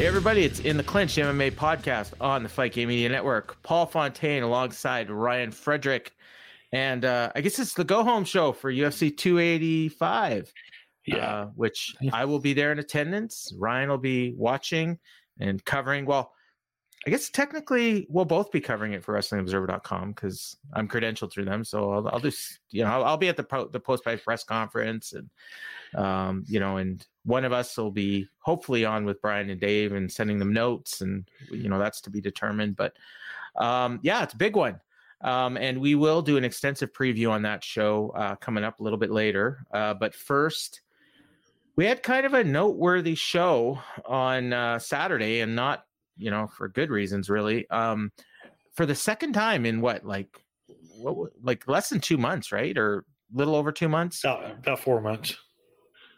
Hey everybody, it's in the clinch MMA podcast on the Fight Game Media Network. Paul Fontaine alongside Ryan Frederick. And uh, I guess it's the go home show for UFC 285. Yeah. Uh, which I will be there in attendance. Ryan will be watching and covering. Well, I guess technically we'll both be covering it for WrestlingObserver.com because I'm credentialed through them. So I'll, I'll just, you know, I'll, I'll be at the po- the post fight press conference and, um, you know, and one of us will be hopefully on with Brian and Dave and sending them notes, and you know that's to be determined. But um, yeah, it's a big one. Um, and we will do an extensive preview on that show uh, coming up a little bit later. Uh, but first, we had kind of a noteworthy show on uh, Saturday, and not you know for good reasons, really. Um, for the second time in what like what like less than two months, right, or little over two months? About, about four months.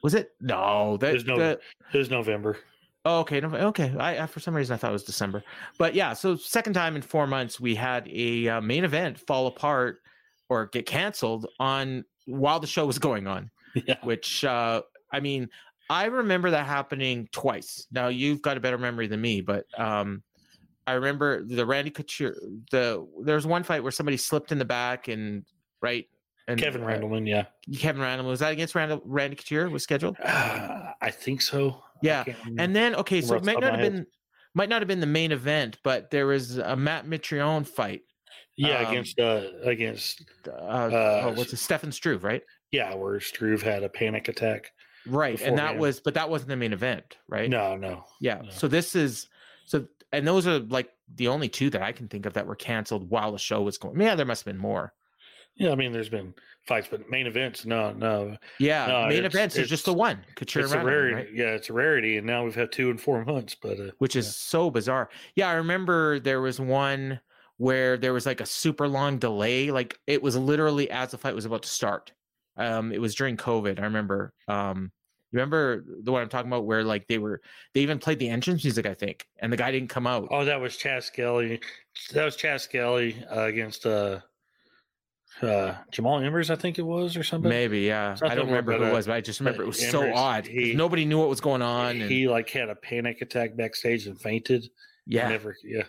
Was it? No, that, was, no, the- it was November. Oh, okay. Okay. I, I for some reason I thought it was December, but yeah. So second time in four months, we had a uh, main event fall apart or get canceled on while the show was going on. Yeah. Which uh, I mean, I remember that happening twice. Now you've got a better memory than me, but um, I remember the Randy Couture. The there was one fight where somebody slipped in the back and right. And Kevin Randleman, yeah. Kevin Randleman was that against Randall, Randy Couture was scheduled? Uh, I think so. Yeah. And then okay, so it might not have head. been might not have been the main event, but there was a Matt Mitrione fight. yeah, um, against uh against Uh, Uh, oh, what's it? Stefan Struve, right? yeah, where Struve had a panic attack. Right, and that was, but that wasn't the main event, right? No, no. Yeah. no. So this is so, and those are like the only two that I can think of that were canceled while the show was going. Yeah, there must have been more. Yeah, I mean there's been fights, but main events, no, no. Yeah, No, main events is just the one. Couture it's a rarity. right? Yeah, it's a rarity, and now we've had two in four months. But uh, which is yeah. so bizarre. Yeah, I remember there was one where there was like a super long delay. Like it was literally as the fight was about to start. Um, it was during COVID. I remember. Um, you remember the one I'm talking about where like they were they even played the entrance music, I think, and the guy didn't come out. oh, that was Chas Skelly. That was Chas Skelly uh, against uh, uh, Jamall Emmers, I think it was, or something. Maybe, yeah. I don't remember who it was, but I just remember it was so odd. he- Nobody knew what was going on. And, he like had a panic attack backstage and fainted. yeah, Never, yeah.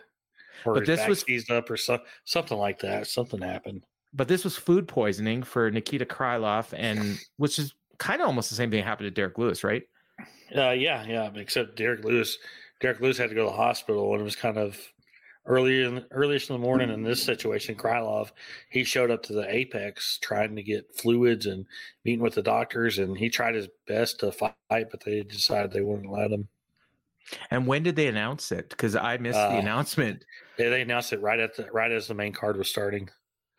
Or But his this was- seized up or so, something like that. Something happened. but this was food poisoning for Nikita Krylov, and which is kind of almost the same thing happened to Derrick Lewis, right? Uh, yeah, yeah. Except Derrick Lewis, Derrick Lewis had to go to the hospital, and it was kind of early in earliest in the morning. In this situation, Krylov, he showed up to the Apex trying to get fluids and meeting with the doctors, and he tried his best to fight, but they decided they wouldn't let him. And when did they announce it? Because I missed the Uh, announcement. They, they announced it right at the right as the main card was starting.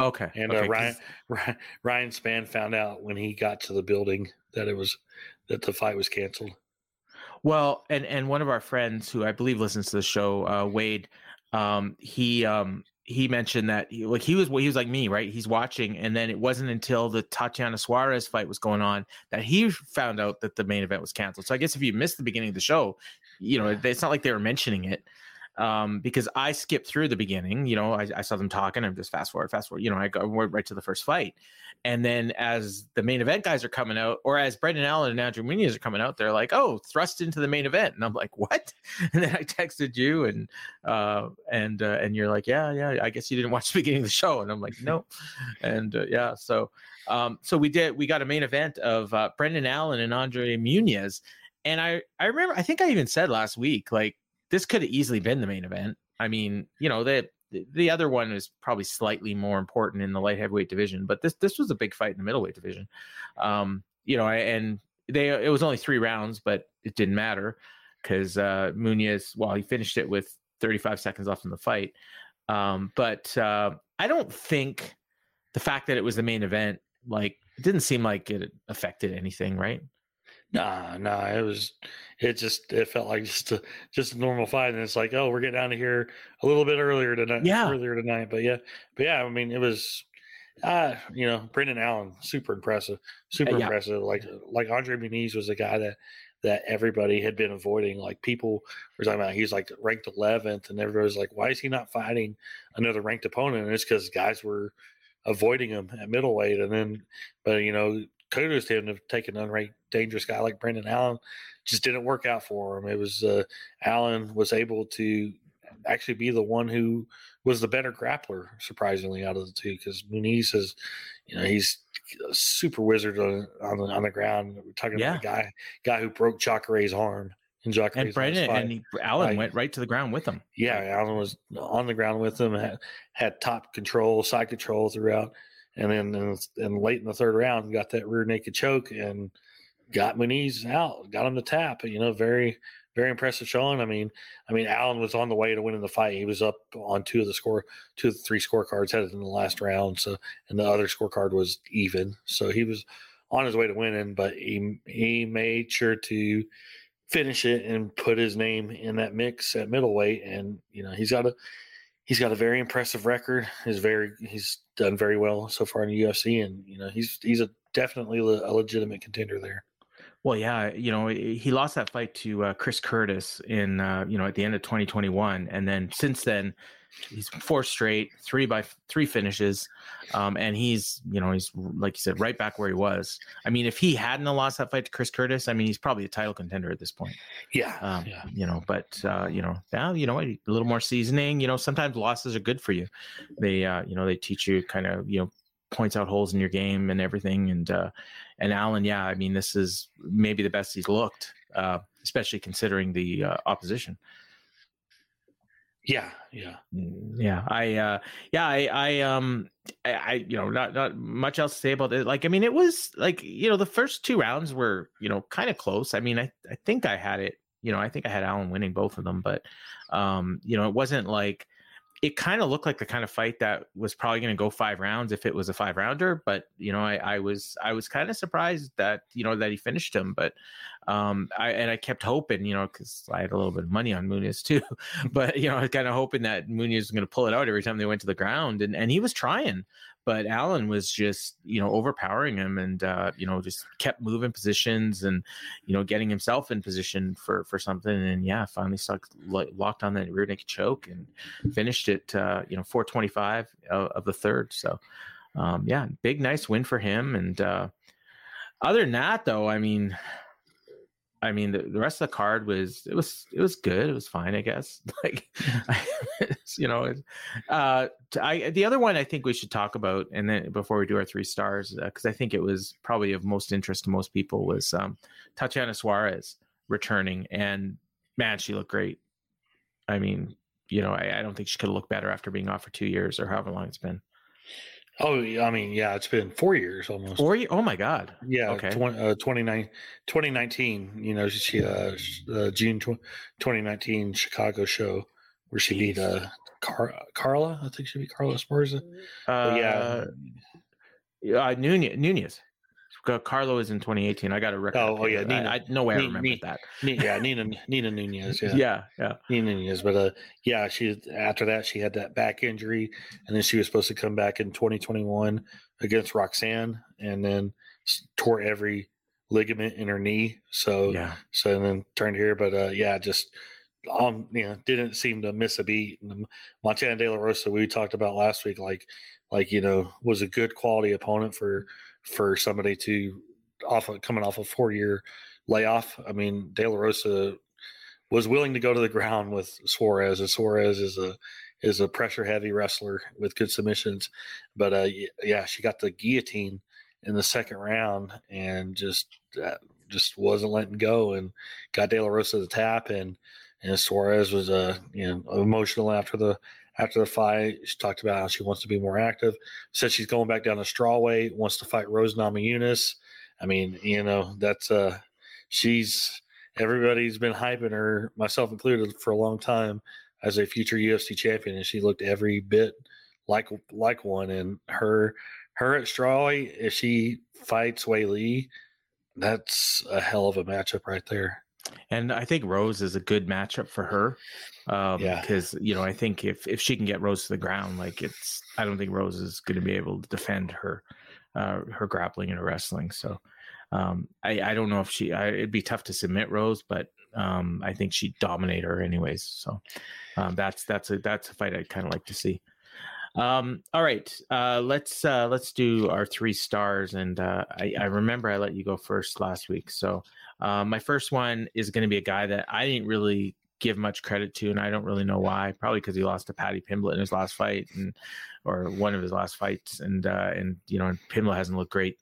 Okay. And okay, uh, Ryan, Ryan Ryan Span found out when he got to the building that it was that the fight was canceled. Well, and and one of our friends who I believe listens to the show, uh, Wade, um, he um he mentioned that he, like he was he was like me, right? He's watching, and then it wasn't until the Tatiana Suarez fight was going on that he found out that the main event was canceled. So I guess if you missed the beginning of the show, you know, it's not like they were mentioning it. Um, because I skipped through the beginning. You know, I, I, saw them talking. I'm just fast forward, fast forward. You know, I go right to the first fight, and then as the main event guys are coming out, or as Brendan Allen and Andre Muniz are coming out, they're like, "Oh, thrust into the main event," and I'm like, "What?" And then I texted you, and uh, and uh, and you're like, "Yeah, yeah, I guess you didn't watch the beginning of the show," and I'm like, "No," and uh, yeah, so um, so we did. We got a main event of uh, Brendan Allen and Andre Muniz, and I I remember I think I even said last week like this could have easily been the main event. I mean, you know, the the other one is probably slightly more important in the light heavyweight division, but this this was a big fight in the middleweight division. Um, you know, and they it was only three rounds, but it didn't matter because uh, Muniz, well, he finished it with 35 seconds left in the fight. Um, but uh, I don't think the fact that it was the main event, like, it didn't seem like it affected anything, right? Nah, nah, it was it just it felt like just a just a normal fight, and it's like, oh, we're getting out of here a little bit earlier tonight. Yeah, earlier tonight, but yeah, but yeah, I mean, it was, uh, you know, Brendan Allen, super impressive, super yeah. impressive. Like like Andre Muniz was a guy that that everybody had been avoiding. Like people were talking about, he's like ranked 11th, and everybody was like, why is he not fighting another ranked opponent? And it's because guys were avoiding him at middleweight, and then, but you know, kudos to him to take an unranked dangerous guy like Brendan Allen. Just didn't work out for him. It was uh, Allen was able to actually be the one who was the better grappler, surprisingly, out of the two. Because Muniz is, you know, he's a super wizard on, on the on the ground. We're talking yeah. about the guy guy who broke Jacare's arm. And, Jacare and Brendan and he, Allen like, went right to the ground with him. Yeah, Allen was on the ground with him. Had, had top control, side control throughout and then and late in the third round got that rear naked choke and got Muniz out, got him to tap. You know, very very impressive showing. I mean, I mean Allen was on the way to winning the fight. He was up on two of the score, two of the three scorecards headed in the last round. So and the other scorecard was even. So he was on his way to winning, but he he made sure to finish it and put his name in that mix at middleweight. And you know, he's got a he's got a very impressive record. He's very he's done very well so far in the UFC, and you know he's he's a definitely a legitimate contender there. Well, yeah, you know he lost that fight to uh, Chris Curtis in uh, you know at the end of 2021, and then since then he's four straight, three by three finishes, um, and he's you know he's like you said right back where he was. I mean, if he hadn't lost that fight to Chris Curtis, I mean he's probably a title contender at this point. Yeah, um, yeah. You know, but uh, you know now you know a little more seasoning. You know, sometimes losses are good for you. They uh, you know they teach you kind of you know points out holes in your game and everything. And uh, and Allen, yeah, I mean this is maybe the best he's looked, uh, especially considering the uh, opposition. Yeah, yeah, mm, yeah. I, uh, yeah, I, I, um, I, I, you know, not not much else to say about it. Like, I mean, it was like, you know, the first two rounds were, you know, kind of close. I mean, I, I think I had it. You know, I think I had Allen winning both of them, but, um, you know, it wasn't like it kind of looked like the kind of fight that was probably going to go five rounds if it was a five rounder. But you know, I, I was I was kind of surprised that you know that he finished him. But um, I and I kept hoping, you know, because I had a little bit of money on Muniz too. but you know, I was kind of hoping that Muniz was going to pull it out every time they went to the ground, and and he was trying but Allen was just you know overpowering him and uh, you know just kept moving positions and you know getting himself in position for for something. And yeah finally stuck locked on that rear naked choke and finished it uh, you know 425 of, of the third. So um, yeah big nice win for him. And uh, other than that though I mean I mean, the, the rest of the card was it was it was good. It was fine, I guess. Like, you know, uh, I the other one I think we should talk about, and then before we do our three stars, because uh, I think it was probably of most interest to most people was um, Tatiana Suarez returning, and man, she looked great. I mean, you know, I, I don't think she could have looked better after being off for two years or however long it's been. Oh, I mean, yeah, it's been four years almost. Four years? Oh my God. Yeah. Okay. 20, uh, 2019, you know, she, uh, uh June tw- 2019 Chicago show where she beat, uh, Car- Carla. I think she beat Carla Esparza. Uh, yeah. Uh, Nunes. Nunes. Carlo is in 2018. I got to record. Oh, oh yeah, Nina, I, I, no way Nina, I remember Nina, that. yeah, Nina Nina Nunes. Yeah, yeah, yeah. Nina Nunes. But uh, yeah, she after that she had that back injury, and then she was supposed to come back in 2021 against Roxanne, and then tore every ligament in her knee. So yeah, so and then turned here. But uh, yeah, just um, you know didn't seem to miss a beat. And Montana De La Rosa we talked about last week, like like you know was a good quality opponent for for somebody to off of, coming off a four year layoff. I mean De La Rosa was willing to go to the ground with Suarez, and Suarez is a is a pressure heavy wrestler with good submissions. But uh, yeah, she got the guillotine in the second round and just uh, just wasn't letting go and got De La Rosa the tap and and Suarez was uh you know emotional after the after the fight. She talked about how she wants to be more active. Said she's going back down to strawweight, wants to fight Rose Namajunas. I mean, you know, that's uh she's everybody's been hyping her, myself included, for a long time as a future UFC champion, and she looked every bit like like one. And her her at strawweight, if she fights Weili, that's a hell of a matchup right there. And I think Rose is a good matchup for her. Um, Yeah. Because, you know, I think if, if she can get Rose to the ground, like it's, I don't think Rose is going to be able to defend her, uh, her grappling and her wrestling. So um, I, I don't know if she, I, it'd be tough to submit Rose, but um, I think she'd dominate her anyways. So um, that's, that's a, that's a fight I'd kind of like to see. Um, all right, uh, let's uh, let's do our three stars, and uh, I, I remember I let you go first last week. So uh, my first one is going to be a guy that I didn't really give much credit to, and I don't really know why. Probably because he lost to Paddy Pimblett in his last fight, and or one of his last fights, and uh, and you know, Pimblett hasn't looked great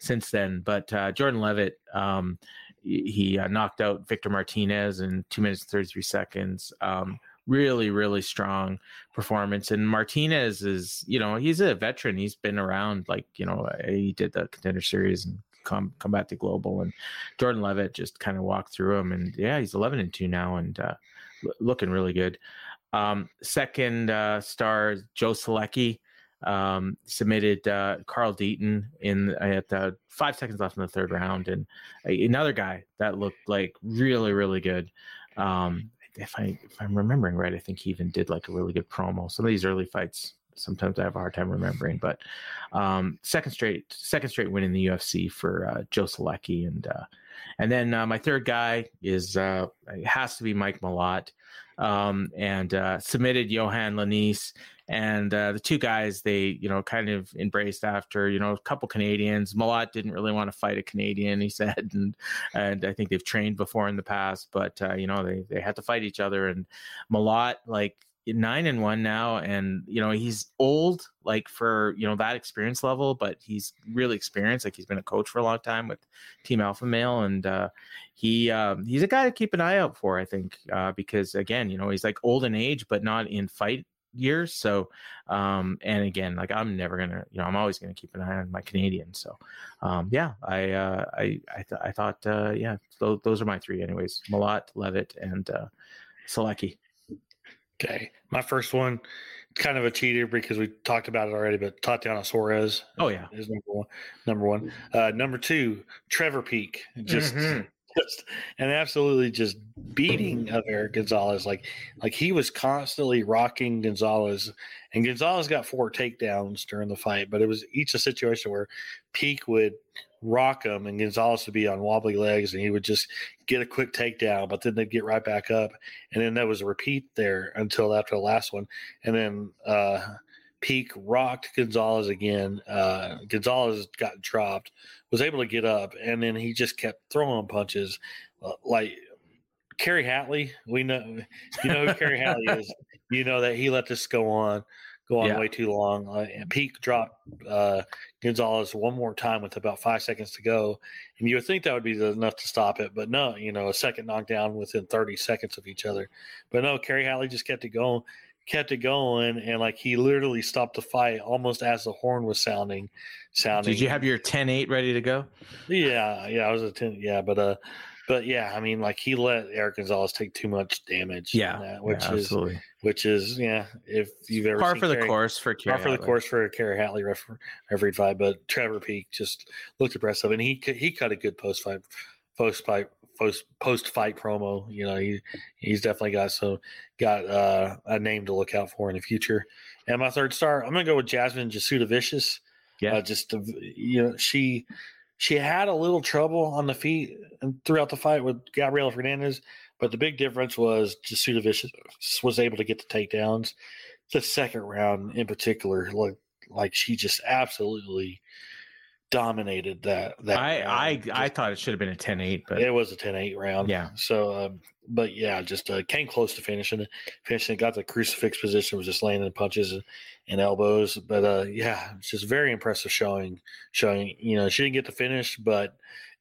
since then. But uh, Jordan Leavitt, um, he knocked out Victor Martinez in two minutes and thirty three seconds. Um, really, really strong performance. And Martinez is, you know, he's a veteran. He's been around, like you know, he did the Contender Series and come come back to global and jordan leavitt just kind of walked through him and yeah he's 11 and 2 now and uh l- looking really good um second uh star joe solecki um submitted uh carl deaton in at the five seconds left in the third round and another guy that looked like really really good um if i if i'm remembering right i think he even did like a really good promo. Some of these early fights sometimes I have a hard time remembering, but um, second straight second straight win in the UFC for uh, Joe Solecki, and uh, and then uh, my third guy is uh, it has to be Mike Malott, um, and uh, submitted Yohan Lainesse, and uh, the two guys they you know kind of embraced after you know a couple Canadians. Malott didn't really want to fight a Canadian, he said, and and I think they've trained before in the past, but uh, you know they they had to fight each other, and Malott like nine and one now and you know he's old like for you know that experience level but he's really experienced like he's been a coach for a long time with team alpha male and uh he um he's a guy to keep an eye out for i think uh because again you know he's like old in age but not in fight years so um and again like i'm never gonna you know i'm always gonna keep an eye on my canadian so um yeah i uh i i, th- I thought uh yeah th- those are my three anyways malott leavitt and uh solecki Okay, my first one, kind of a cheater because we talked about it already, but Tatiana Suarez oh yeah is number one. Number one. Uh, number two, Trevor Peek, just Mhm. Just absolutely just beating of Eric Gonzalez. Like like he was constantly rocking Gonzalez, and Gonzalez got four takedowns during the fight, but it was each a situation where Peek would rock him and Gonzalez would be on wobbly legs and he would just get a quick takedown, but then they'd get right back up. And then that was a repeat there until after the last one. And then uh Peek rocked Gonzalez again. Uh Gonzalez got dropped, was able to get up, and then he just kept throwing punches uh, like Kerry Hatley. We know you know who Kerry Hatley is. You know that he let this go on, go on Yeah. way too long. Uh, and Peek dropped uh, Gonzalez one more time with about five seconds to go, and you would think that would be enough to stop it, but no. You know, a second knockdown within thirty seconds of each other. But no, Kerry Hatley just kept it going, kept it going, and like he literally stopped the fight almost as the horn was sounding. Sounding. Did you have your 10-8 ready to go? Yeah, yeah, I was a ten. Yeah, but uh, but yeah, I mean, like he let Eric Gonzalez take too much damage. yeah that, which yeah, is absolutely which is yeah. If you've ever par seen for the course for par for the course for Kerry Hatley ref, every fight, but Trevor Peek just looked impressive, and he he cut a good post fight post fight post post fight promo. You know, he he's definitely got so got uh, a name to look out for in the future. And my third star, I'm gonna go with Jasmine Jasudavicius. Yeah. Uh, just to, you know, she she had a little trouble on the feet and throughout the fight with Gabriela Fernandez, But the big difference was Jasudavicius was able to get the takedowns. The second round in particular, like like she just absolutely dominated that. That I I, round. I thought it should have been a 10-8, but it was a 10-8 round. Yeah. So, um, but yeah, just uh, came close to finishing it. Finishing it, got the crucifix position, was just landing punches and, and elbows. But uh, yeah, it's just very impressive showing. Showing, you know, she didn't get the finish, but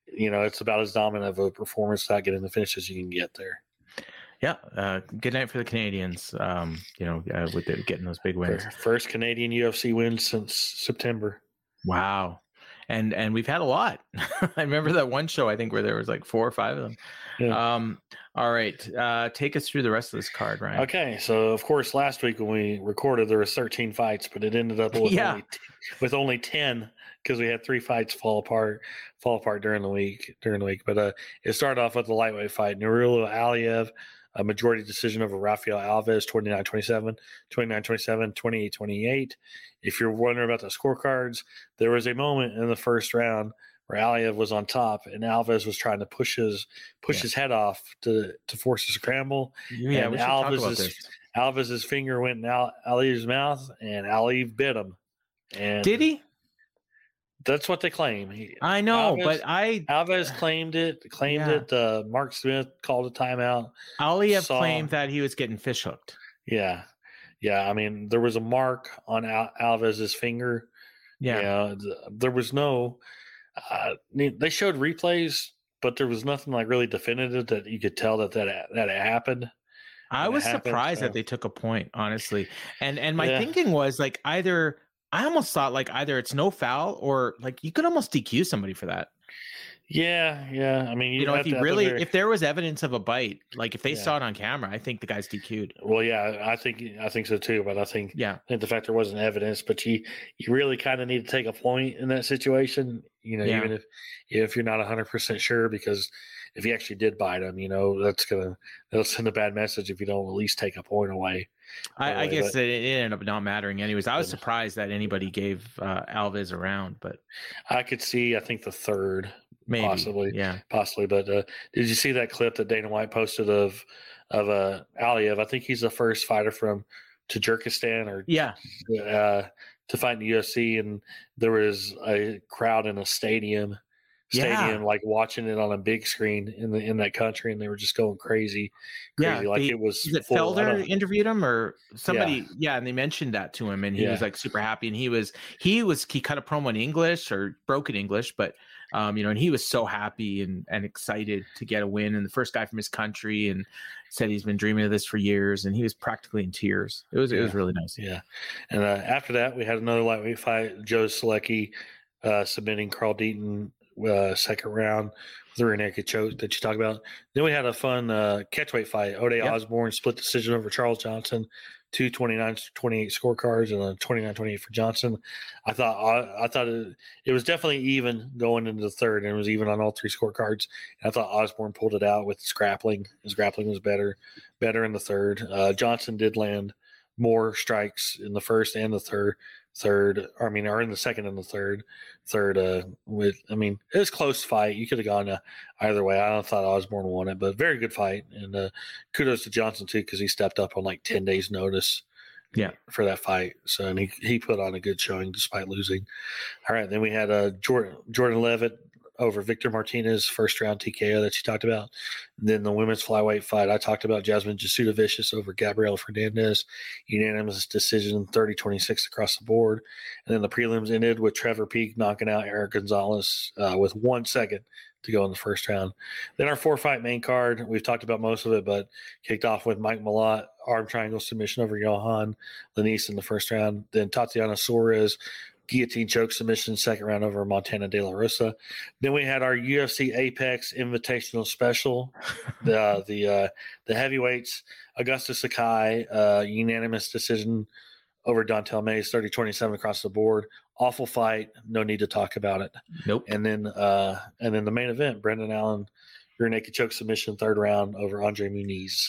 you know, it's about as dominant of a performance not getting the finish as you can get there. yeah, uh, good night for the Canadians. Um, you know, uh, with the, getting those big wins. First Canadian UFC win since September. Wow. And and we've had a lot. I remember that one show I think where there was like four or five of them. Yeah. Um, all right. Uh, take us through the rest of this card, Ryan. Okay, so of course, last week when we recorded, there was 13 fights, but it ended up with Yeah. only with only 10 because we had three fights fall apart, fall apart during the week. During the week, but uh, it started off with the lightweight fight: Nurullo Aliev, a majority decision over Rafael Alves, 29-27, 29-27, 28-28. If you're wondering about the scorecards, there was a moment in the first round where Aliev was on top and Alves was trying to push his push Yeah. his head off to to force a scramble. Yeah, And we should talk about this. Alves's finger went in Al- Ali's mouth, and Ali bit him. And Did he? That's what they claim. He, I know, Alves- but I Alves claimed it. Claimed Yeah. it. Uh, Mark Smith called a timeout. Aliev saw- claimed that he was getting fish hooked. Yeah, yeah. I mean, there was a mark on Al- Alves's finger. Yeah. Yeah, th- there was no. Uh, they showed replays, but there was nothing like really definitive that you could tell that that that happened. I was happened, surprised so- that they took a point, honestly. And and my Yeah. thinking was like either I almost thought like either it's no foul or like you could almost DQ somebody for that. Yeah, yeah. I mean, You, know, if you to have a really very- if there was evidence of a bite, like if they Yeah. saw it on camera, I think the guy's DQ'd. Well, yeah, I think I think so too. But I think Yeah. I think the fact there wasn't evidence, but you you really kind of need to take a point in that situation. You know, Yeah. even if if you're not 100 percent sure, because if he actually did bite him, you know, that's gonna that'll send a bad message if you don't at least take a point away. I, I guess but- it, ended up not mattering anyways. I was surprised that anybody gave uh, Alves a round, but I could see, I think the third maybe Possibly. Yeah. possibly. But uh, did you see that clip that Dana White posted of of uh, Aliev? I think he's the first fighter from Tajikistan or Yeah. uh, to fight in the UFC, and there was a crowd in a stadium, Yeah. stadium like watching it on a big screen in the in that country, and they were just going crazy, Yeah, crazy. like the- it was. Is it full- Felder interviewed him or somebody? Yeah. and they mentioned that to him, and he was like super happy. And he was he was he cut a promo in English or broken English, but um, you know, and he was so happy and and excited to get a win, and the first guy from his country, and said he's been dreaming of this for years, and he was practically in tears. It was it was really nice. Yeah, and uh, after that, we had another lightweight fight. Joe Solecki uh, submitting Carl Deaton uh, second round with a rear naked choke that you talk about. Then we had a fun uh, catchweight fight. Ode Yep. Osborne split decision over Charles Johnson. Two 29 28 scorecards and a 29 28 for Johnson. I thought I, I thought it, it was definitely even going into the third, and it was even on all three scorecards. And I thought Osborne pulled it out with his grappling. His grappling was better, better in the third. Uh, Johnson did land more strikes in the first and the third third I mean or in the second and the third third uh with I mean it was close fight. You could have gone uh, either way. I don't thought Osborne won it but very good fight. And uh kudos to Johnson too because he stepped up on like 10 days notice Yeah. for that fight. So and he, he put on a good showing despite losing. All right then we had uh Jordan Jordan Leavitt over Victor Martinez first round TKO that you talked about then the women's flyweight fight, I talked about Jasmine Jasudavicius over Gabriela Fernandez, unanimous decision 30 26 across the board. And then the prelims ended with Trevor Peek knocking out Eric Gonzalez uh, with one second to go in the first round. Then our four fight main card, we've talked about most of it, but kicked off with Mike Malott, arm triangle submission over Yohan Lainesse in the first round. Then Tatiana Suarez, guillotine choke submission, second round over Montana De La Rosa. Then we had our UFC Apex Invitational Special, the the uh, the heavyweights, Augusto Sakai, uh, unanimous decision over Dontel Mays, 30-27 across the board. Awful fight, no need to talk about it. Nope. And then uh, and then the main event, Brendan Allen, rear naked choke submission, third round over Andre Muniz.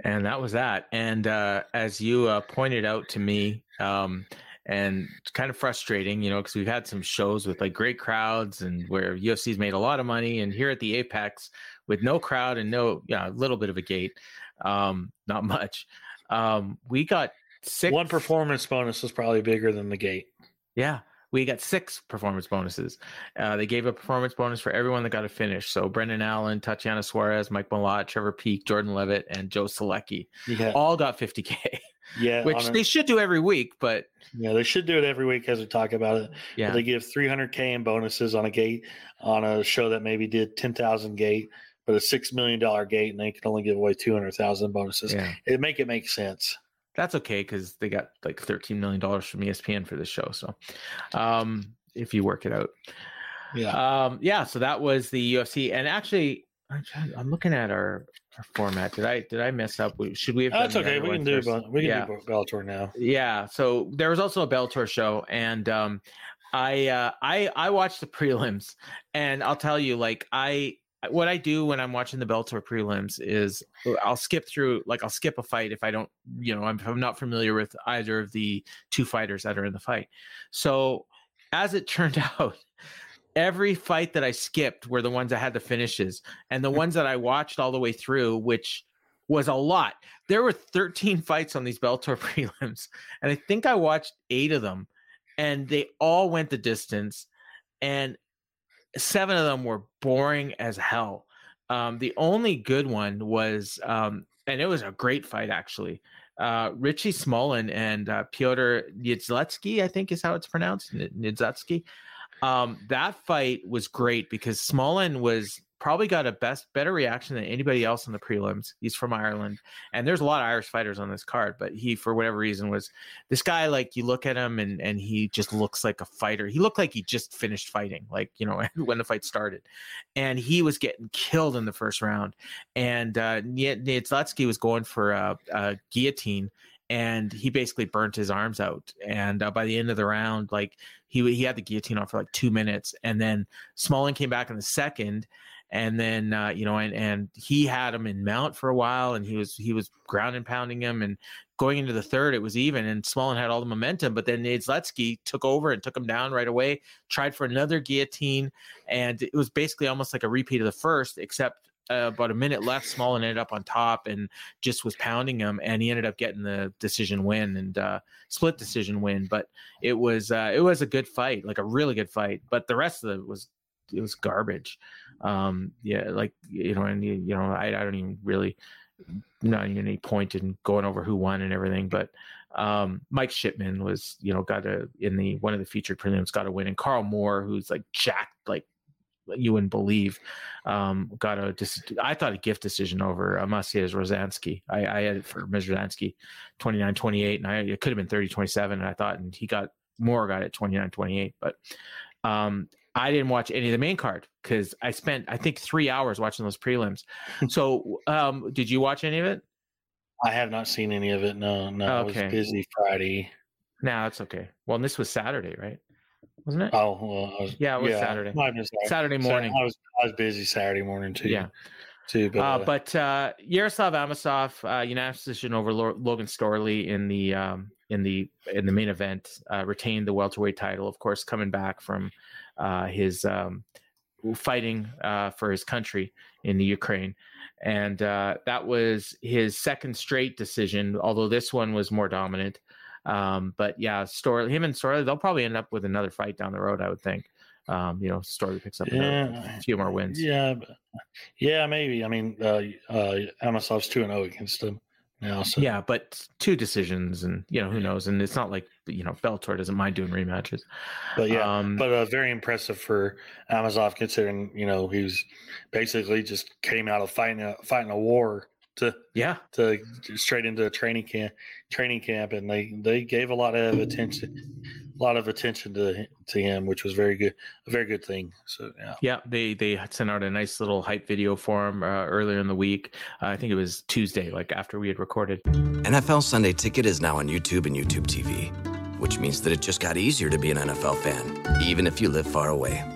and that was that and uh, as you uh, pointed out to me um, and it's kind of frustrating, you know, because we've had some shows with like great crowds and where UFC's made a lot of money, and here at the Apex with no crowd and no, yeah, a little bit of a gate, um, not much. Um, we got six. One performance bonus was probably bigger than the gate. Yeah, we got six performance bonuses. Uh, they gave a performance bonus for everyone that got a finish. So Brendan Allen, Tatiana Suarez, Mike Malott, Trevor Peek, Jordan Leavitt, and Joe Solecki Yeah, all got 50K, yeah, which they should do every week. But yeah, they should do it every week as we talk about it. yeah, They give 300k in bonuses on a gate on a show that maybe did 10,000 gate, but a six million dollar gate, and they can only give away 200,000 bonuses. yeah. It make it make sense. that's okay because they got like 13 million dollars from ESPN for this show. So, um, if you work it out, Yeah, um, yeah. So that was the UFC, and actually, I'm, I'm looking at our, our format. Did I did I mess up? Should we have? that's okay. We can do first? We can Yeah. do Bellator now. Yeah. So there was also a Bellator show, and um, I uh, I I watched the prelims, and I'll tell you, like I what I do when I'm watching the Bellator prelims is uh, I'll skip through, like I'll skip a fight if I don't, you know, I'm, I'm not familiar with either of the two fighters that are in the fight. So as it turned out. Every fight that I skipped were the ones that had the finishes, and the ones that I watched all the way through, which was a lot. There were 13 fights on these Bellator prelims, and I think I watched eight of them, and they all went the distance, and seven of them were boring as hell. Um, the only good one was, um, and it was a great fight actually. Uh, Richie Smullen and uh, Pyotr Niedzletsky, I think is how it's pronounced, Niedzletsky. Um, that fight was great because Smullen was probably got a best better reaction than anybody else in the prelims. He's from Ireland, and there's a lot of Irish fighters on this card, but he for whatever reason was this guy. Like you look at him and and he just looks like a fighter. He looked like he just finished fighting, like you know when the fight started, and he was getting killed in the first round. And uh, Niedzletsky was going for a, a guillotine and he basically burnt his arms out. And uh, by the end of the round, like he he had the guillotine on for like two minutes, and then Smullen came back in the second, and then uh, you know, and and he had him in mount for a while, and he was he was ground and pounding him, and going into the third, it was even, and Smullen had all the momentum, but then Niedzletsky took over and took him down right away, tried for another guillotine, and it was basically almost like a repeat of the first, except. Uh, about a minute left, Smullen ended up on top and just was pounding him, and he ended up getting the decision win and uh, split decision win. But it was uh, it was a good fight, like a really good fight. But the rest of it was it was garbage. Um, yeah, like you know, and you, know, I, I don't even really not even any point in going over who won and everything, but um, Mike Shipman was, you know, got a in the one of the featured prelims got a win, and Carl Moore, who's like jacked, like you wouldn't believe, um, got a. Dis- I thought a gift decision over Amacias Rosansky. I, I had it for Rosansky, 29-28, and I it could have been 30-27, and I thought, and he got Moore got it 29-28, but um, I didn't watch any of the main card because I spent I think three hours watching those prelims. so, um, did you watch any of it? I have not seen any of it. No, no, I Okay. was busy Friday. No, that's okay. Well, and this was Saturday, right? Wasn't it? Oh, well, I was, Yeah, it was Saturday. might have been Saturday. Saturday morning. I was I was busy Saturday morning too. Yeah. too. But, Uh, uh, but uh, Yaroslav Amosov, uh, unanimous decision over Logan Storley in the um, in the in the main event, uh, retained the welterweight title. Of course, coming back from uh, his um, fighting uh, for his country in the Ukraine, and uh, that was his second straight decision. Although this one was more dominant, um, but yeah, Storley, him and Storley, they'll probably end up with another fight down the road. I would think. Um, you know, Storley picks up Yeah. a few more wins. yeah, but- yeah, maybe. I mean, uh, uh, Amosov's two and zero against him now. So Yeah, but two decisions, and you know who knows. And it's not like you know Bellator doesn't mind doing rematches. but yeah, um, but uh, very impressive for Amosov considering you know he was basically just came out of fighting a fighting a war to yeah, to straight into a training camp training camp and they they gave a lot of attention a lot of attention to to him which was very good a very good thing so yeah yeah. They they sent out a nice little hype video for him uh, earlier in the week. Uh, I think it was Tuesday, like after we had recorded. NFL Sunday Ticket is now on YouTube and YouTube TV, which means that it just got easier to be an NFL fan, even if you live far away.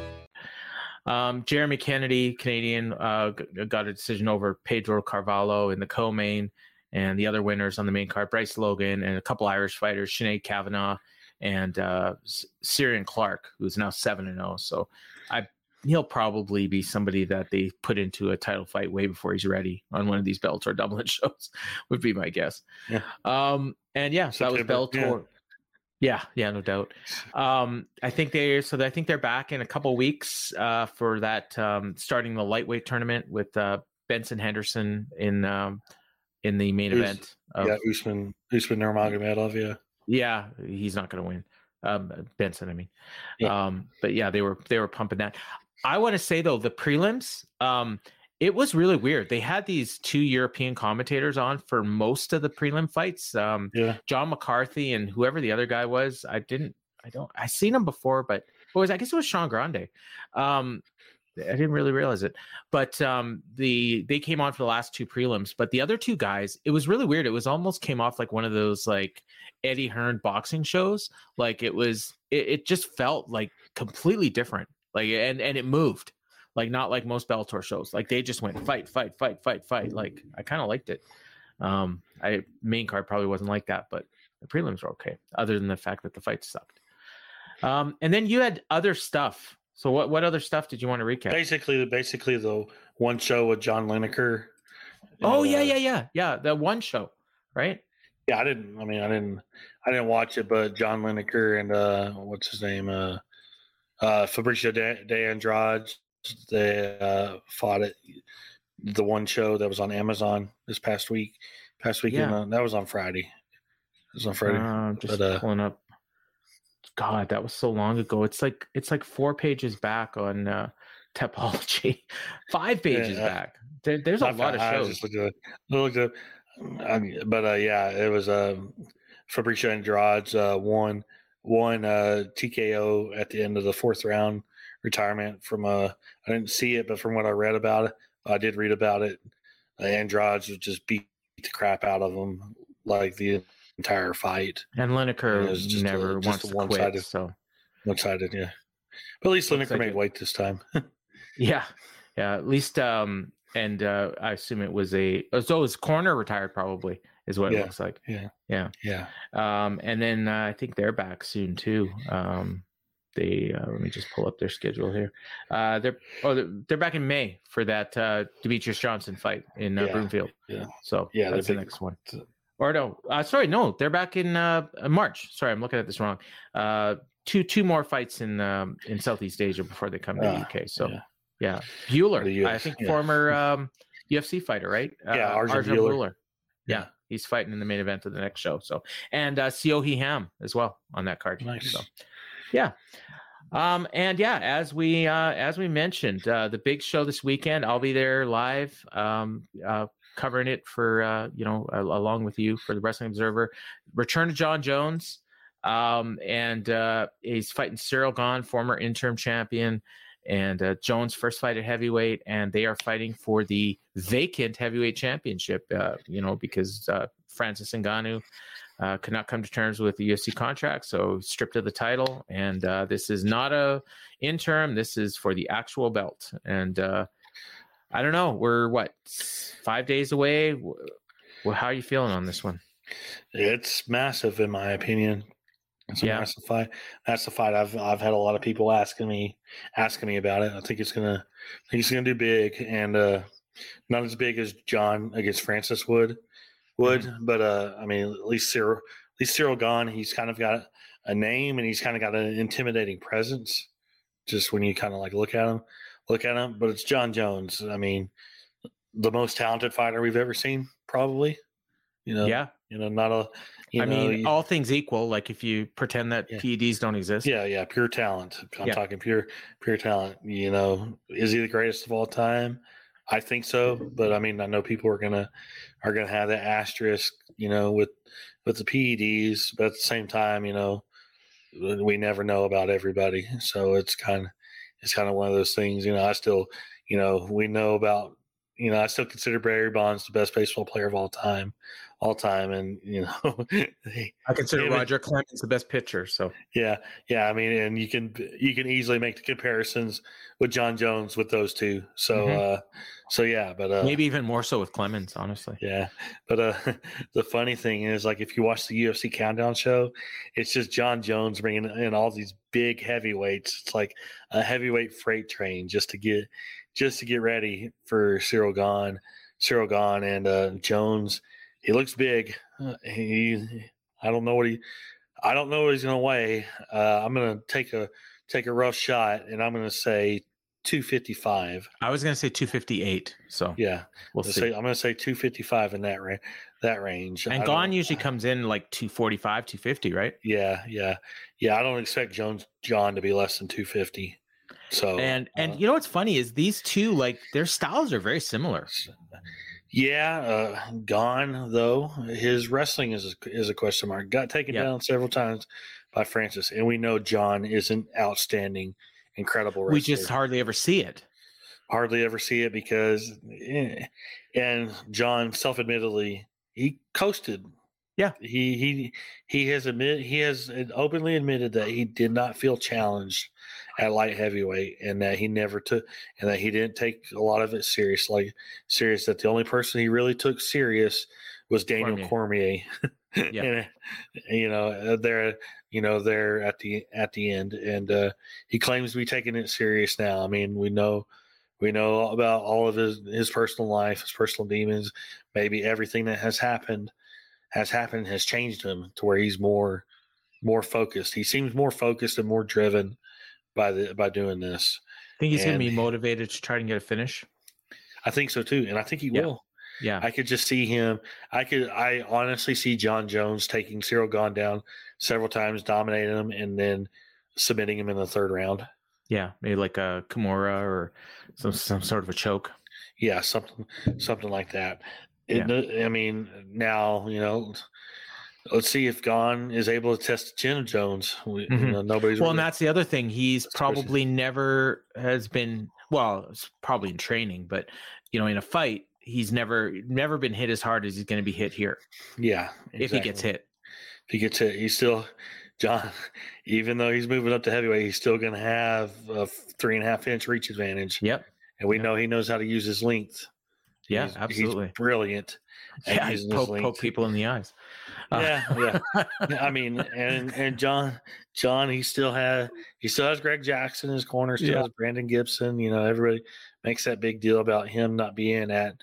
Um, Jeremy Kennedy, Canadian, uh, got a decision over Pedro Carvalho in the co-main, and the other winners on the main card: Bryce Logan and a couple Irish fighters, Sinead Kavanagh and uh, Syrian Clark, who's now seven and zero. So, I he'll probably be somebody that they put into a title fight way before he's ready on one of these Bellator Dublin shows, would be my guess. Yeah. Um, and yeah, so that was September, yeah. Yeah, yeah, no doubt. Um, I think they so I think they're back in a couple weeks uh, for that um, starting the lightweight tournament with uh, Benson Henderson in um, in the main Us- event. Of, yeah, Usman Usman Nurmagomedov. Yeah, yeah, he's not going to win. Um, Benson, I mean. Yeah. Um, but yeah, they were they were pumping that. I want to say though, the prelims, um, it was really weird. They had these two European commentators on for most of the prelim fights. Um, yeah. John McCarthy and whoever the other guy was. I didn't. I don't. I seen him before, but it was I guess it was Sean Grande. Um, I didn't really realize it, but um, the they came on for the last two prelims. But the other two guys, it was really weird. It was almost came off like one of those like Eddie Hearn boxing shows. Like it was. It, it just felt like completely different. Like and and it moved. Like not like most Bellator shows. Like they just went fight, fight, fight, fight, fight. Like I kind of liked it. Um, I main card probably wasn't like that, but the prelims were okay, other than the fact that the fight sucked. Um, and then you had other stuff. So what what other stuff did you want to recap? Basically, basically the one show with John Lineker. Oh yeah, Uh, yeah, yeah, yeah. The one show, right? Yeah, I didn't. I mean, I didn't. I didn't watch it, but John Lineker and uh, what's his name? Uh, uh, Fabricio De, De Andrade. They uh, fought at the one show that was on Amazon this past week. Past weekend. Yeah. Uh, that was on Friday. It was on Friday. Uh, I'm just But, uh, pulling up. God, that was so long ago. It's like it's like four pages back on uh, Tapology, five pages Yeah. back. There, there's a I lot of I shows. just looked looked at, I- but uh, yeah, it was um, Fabricio Andrade's uh, one one uh, TKO at the end of the fourth round retirement from uh, I didn't see it, but from what I read about it, I did read about it. Uh, Andrade just beat the crap out of him like the entire fight. And Lineker was just a- never just wants to quit. one-sided- So I'm excited, yeah. But at least Lineker like made it. weight this time. yeah, yeah. At least, um, and uh, I assume it was a so his corner retired probably is what it looks like. yeah, Yeah. yeah. Um, and then uh, I think they're back soon too. Um, they uh, let me just pull up their schedule here. Uh, they're oh they're, they're back in May for that uh, Demetrious Johnson fight in uh, Yeah, Broomfield. yeah. So Yeah, that's the big- next one. Or no, uh, sorry, no, they're back in uh, March. Sorry, I'm looking at this wrong. Uh, two two more fights in um, in Southeast Asia before they come to the Ah, UK. So yeah. yeah, Bhullar, I think yeah. former um, UFC fighter, right? Yeah, uh, Arjan Bhullar. Yeah. Yeah. he's fighting in the main event of the next show. So and uh, Seo Hee Ham as well on that card. Nice. So yeah. Um, and yeah, as we uh, as we mentioned, uh, the big show this weekend, I'll be there live, um, uh, covering it for uh, you know along with you for the Wrestling Observer. Return to Jon Jones, um, and uh, he's fighting Ciryl Gane, former interim champion, and uh, Jones' first fight at heavyweight, and they are fighting for the vacant heavyweight championship. Uh, you know because uh, Francis Ngannou uh, could not come to terms with the UFC contract, so stripped of the title. And uh, this is not a interim; this is for the actual belt. And uh, I don't know, we're what five days away. Well, how are you feeling on this one? It's massive, in my opinion. It's a Yeah. massive fight. That's the fight. I've I've had a lot of people asking me asking me about it. I think it's gonna I think it's gonna do big and uh not as big as Jon against Francis would would, Mm-hmm. but uh I mean at least Ciryl at least Ciryl Gane. he's kind of got a name and he's kind of got an intimidating presence just when you kind of like look at him. look at him, but it's Jon Jones. I mean, the most talented fighter we've ever seen, probably. You know, yeah. You know, not a. You I know, mean, you- all things equal, like if you pretend that Yeah. PEDs don't exist. yeah, yeah, pure talent. I'm Yeah. talking pure, pure talent. You know, is he the greatest of all time? I think so, but I mean, I know people are gonna are gonna have that asterisk, you know, with with the PEDs, but at the same time, you know, we never know about everybody, so it's kind of it's kind of one of those things. You know, I still, you know, we know about, you know, I still consider Barry Bonds the best baseball player of all time, all time, and you know, they- I consider Roger Clemens the best pitcher. So yeah, yeah. I mean, and you can you can easily make the comparisons with Jon Jones with those two. So, Mhm. uh, so yeah, but uh, maybe even more so with Clemens, honestly. yeah, but uh, the funny thing is, like, if you watch the UFC Countdown show, it's just Jon Jones bringing in all these big heavyweights. It's like a heavyweight freight train just to get just to get ready for Ciryl Gane, Ciryl Gane, and uh, Jones. He looks big. Uh, he, I don't know what he, I don't know what he's going to weigh. Uh, I'm going to take a take a rough shot, and I'm going to say 255. I was going to say 258. So Yeah, we'll I'm see. gonna say, I'm going to say 255 in that range. That range. And Gane usually comes in like 245, 250, right? Yeah, yeah, yeah. I don't expect Jones Jon to be less than 250. So and and uh, you know what's funny is these two like their styles are very similar. Yeah, uh, Gane though. His wrestling is a, is a question mark. Got taken Yeah. down several times by Francis, and we know Jon is an outstanding, incredible wrestler. We just hardly ever see it. hardly ever see it because, eh, and Jon self-admittedly he coasted. Yeah. he he he has admit he has openly admitted that he did not feel challenged at light heavyweight and that he never took and that he didn't take a lot of it seriously. serious that the only person he really took serious was Daniel Cormier. Yeah. and, you know, uh, they're you know they're at the at the end, and uh, he claims to be taking it serious now. I mean, we know we know about all of his his personal life, his personal demons. Maybe everything that has happened has happened has changed him to where he's more more focused. He seems more focused and more driven by the by doing this. I think he's going to be motivated to try and get a finish. I think so too, and I think he Yeah. will. Yeah. I could just see him. I could. I honestly see Jon Jones taking Ciryl Gane down several times, dominating him, and then submitting him in the third round. yeah. Maybe like a Kimura or some, some sort of a choke. Yeah, something, something like that. It, I mean, now you know. Let's see if Gane is able to test the chin of Jones. We, you Mhm. know, nobody's Well, and that's the other thing. He's probably never has been well, it's probably in training, but you know, in a fight, he's never never been hit as hard as he's going to be hit here yeah. if he gets hit. If he gets hit, he's still Jon. Even though he's moving up to heavyweight, he's still going to have a three and a half inch reach advantage. Yep. and we know he knows how to use his length. Yeah, He's- absolutely. He's brilliant. Yeah, poke, poke people in the eyes. Uh, Yeah, yeah. I mean, and and Jon, Jon, he still has he still has Greg Jackson in his corner. Still Yeah. has Brandon Gibson. You know, everybody makes that big deal about him not being at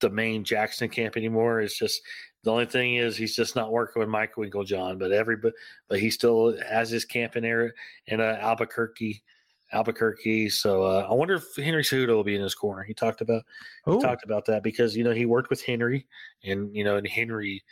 the main Jackson camp anymore. It's just the only thing is he's just not working with Mike Winkeljohn, But every but but he still has his camp in there in uh, Albuquerque. Albuquerque. So uh, I wonder if Henry Cejudo will be in his corner. He talked about he talked about that because you know he worked with Henry, and you know, and Henry,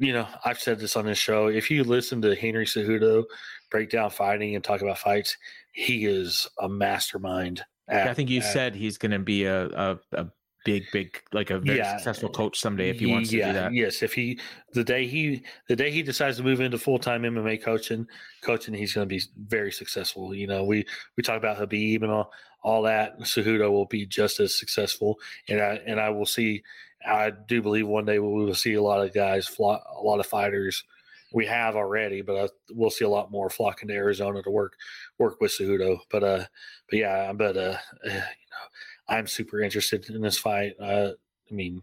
you know, I've said this on this show. If you listen to Henry Cejudo break down fighting and talk about fights, he is a mastermind. at- I think you at- said he's going to be a, a, a big, big, like a very Yeah. successful coach someday if he wants to yeah, do that. Yes, if he the day he the day he decides to move into full time MMA coaching, coaching, he's going to be very successful. You know, we we talk about Khabib and all all that. Cejudo will be just as successful, and I and I will see. I do believe one day we will see a lot of guys, fly, a lot of fighters. We have already, but I, we'll see a lot more flocking to Arizona to work work with Cejudo. But uh, but yeah, but uh, you know, I'm super interested in this fight. Uh, I mean,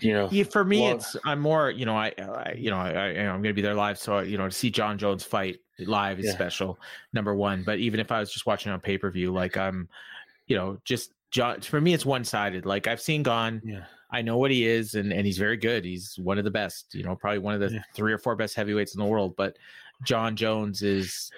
you know, Yeah, for me, well- it's I'm more, you know, I, I you know, I, I, I'm going to be there live, so you know, to see Jon Jones fight live is Yeah. special, number one. But even if I was just watching on pay per view, like I'm, you know, just Jon. For me, it's one sided. Like I've seen Gane, yeah. I know what he is, and and he's very good. He's one of the best. You know, probably one of the Yeah. three or four best heavyweights in the world. But Jon Jones is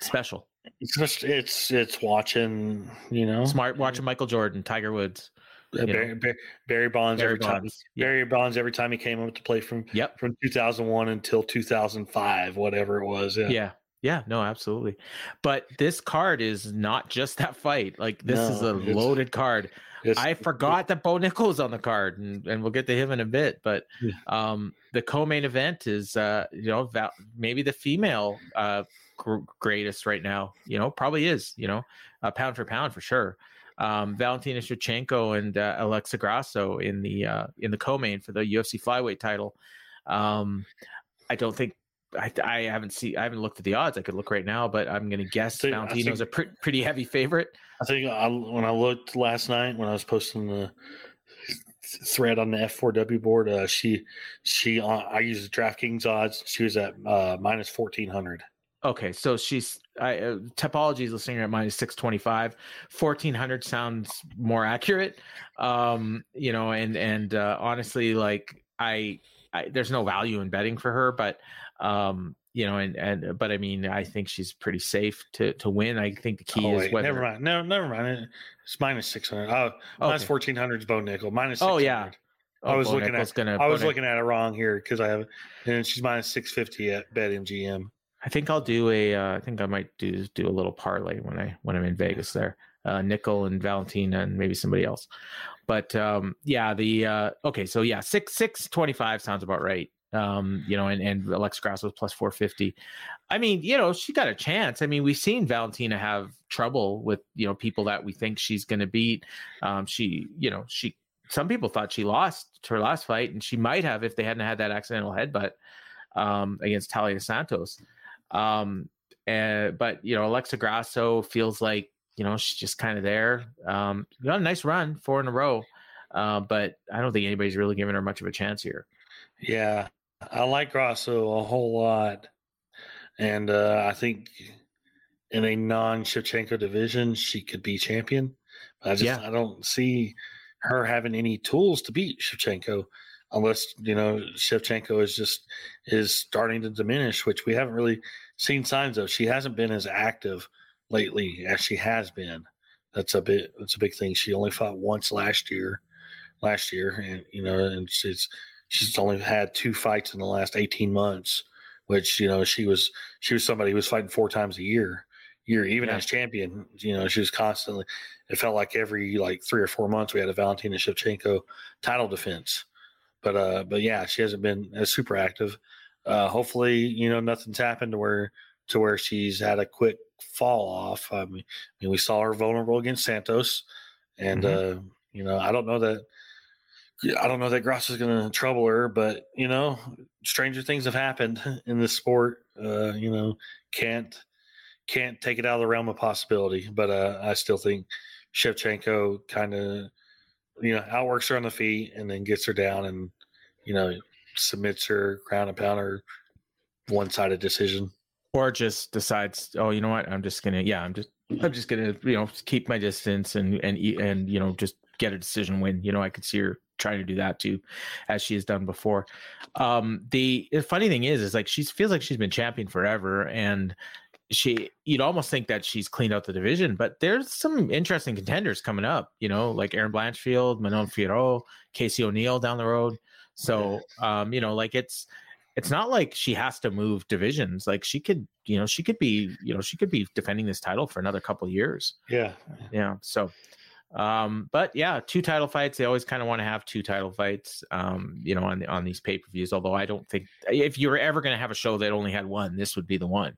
special. It's just, it's it's watching, you know, Smart watching Michael Jordan, Tiger Woods. uh. Barry, Barry, Barry Bonds Barry every time. Bonds, yeah. Barry Bonds every time he came up to play from Yep. from 2001 until 2005, whatever it was. Yeah, Yeah. Yeah, no, absolutely. But this card is not just that fight. Like this is a loaded card. I forgot that Bo Nickal's on the card, and, and we'll get to him in a bit. But um, the co-main event is, uh, you know, val- maybe the female uh, gr- greatest right now. You know, probably is. You know, uh, pound for pound for sure. Um, Valentina Shevchenko and uh, Alexa Grasso in the uh, in the co-main for the UFC flyweight title. Um, I don't think. I, I haven't seen. I haven't looked at the odds. I could look right now, but I'm going to guess think- Valentino's a think- pre- pretty heavy favorite. I think I, when I looked last night when I was posting the thread on the F4W board, uh, she she uh, I used DraftKings odds. She was at uh, minus fourteen hundred. Okay, so she's I, uh, Tapology is listing her at minus six twenty five. Fourteen hundred sounds more accurate. Um, you know, and and uh, honestly, like I, I, there's no value in betting for her, but um, you know, and and but I mean, I think she's pretty safe to to win. I think the key Oh, is wait, whether. never mind. No, never mind. It's minus six hundred. Oh, minus Okay. fourteen hundred is Bo Nickal. Minus. Oh, 600. yeah. I was Bo looking Nickal's at. gonna. I was Bo Nic- looking at it wrong here because I have, and she's minus six fifty at BetMGM. I think I'll do a. Uh, I think I might do do a little parlay when I when I'm in Vegas there. Uh, Nickal and Valentina and maybe somebody else. But um, yeah, the uh, okay, so yeah, six six twenty five sounds about right. Um, you know, and and Alex Grasso was plus four fifty. I mean, you know, she got a chance. I mean, we've seen Valentina have trouble with you know people that we think she's going to beat. Um, she, you know, she. Some people thought she lost her last fight, and she might have if they hadn't had that accidental headbutt um, against Taila Santos. Um, and, but you know, Alexa Grasso feels like you know she's just kind of there. Um, got a nice run, four in a row, uh, but I don't think anybody's really giving her much of a chance here. Yeah, I like Grasso a whole lot, and uh, I think in a non-Shevchenko division, she could be champion. I just Yeah. I don't see her having any tools to beat Shevchenko, unless you know Shevchenko is just is starting to diminish, which we haven't really seen signs of. She hasn't been as active lately as she has been. That's a bit. That's a big thing. She only fought once last year, last year, and you know, and she's she's only had two fights in the last 18 months which you know she was she was somebody who was fighting four times a year year even Yeah. as champion you know she was constantly it felt like every like three or four months we had a valentina shevchenko title defense. But uh but yeah she hasn't been as super active. Uh hopefully you know nothing's happened to where to where she's had a quick fall off. I mean, I mean we saw her vulnerable against santos and uh you know i don't know that I don't know that Gross is going to trouble her, but you know, stranger things have happened in this sport. Uh, you know, can't can't take it out of the realm of possibility. But uh, I still think Shevchenko kind of you know outworks her on the feet and then gets her down and you know submits her, crown and pound her, one sided decision. Or just decides, oh, you know what? I'm just gonna, yeah, I'm just, I'm just gonna, you know, keep my distance and and and you know just get a decision win. You know, I could see her trying to do that too, as she has done before. Um, the, the funny thing is, is like she feels like she's been champion forever, and she, you'd almost think that she's cleaned out the division, but there's some interesting contenders coming up. You know, like Erin Blanchfield, Manon Fiorot, Casey O'Neill down the road. So, um, you know, like it's it's not like she has to move divisions. Like she could, you know, she could be, you know, she could be defending this title for another couple of years. Yeah, Yeah. So, um, but yeah, two title fights. They always kind of want to have two title fights, um, you know, on the, on these pay per views. Although I don't think if you were ever going to have a show that only had one, this would be the one.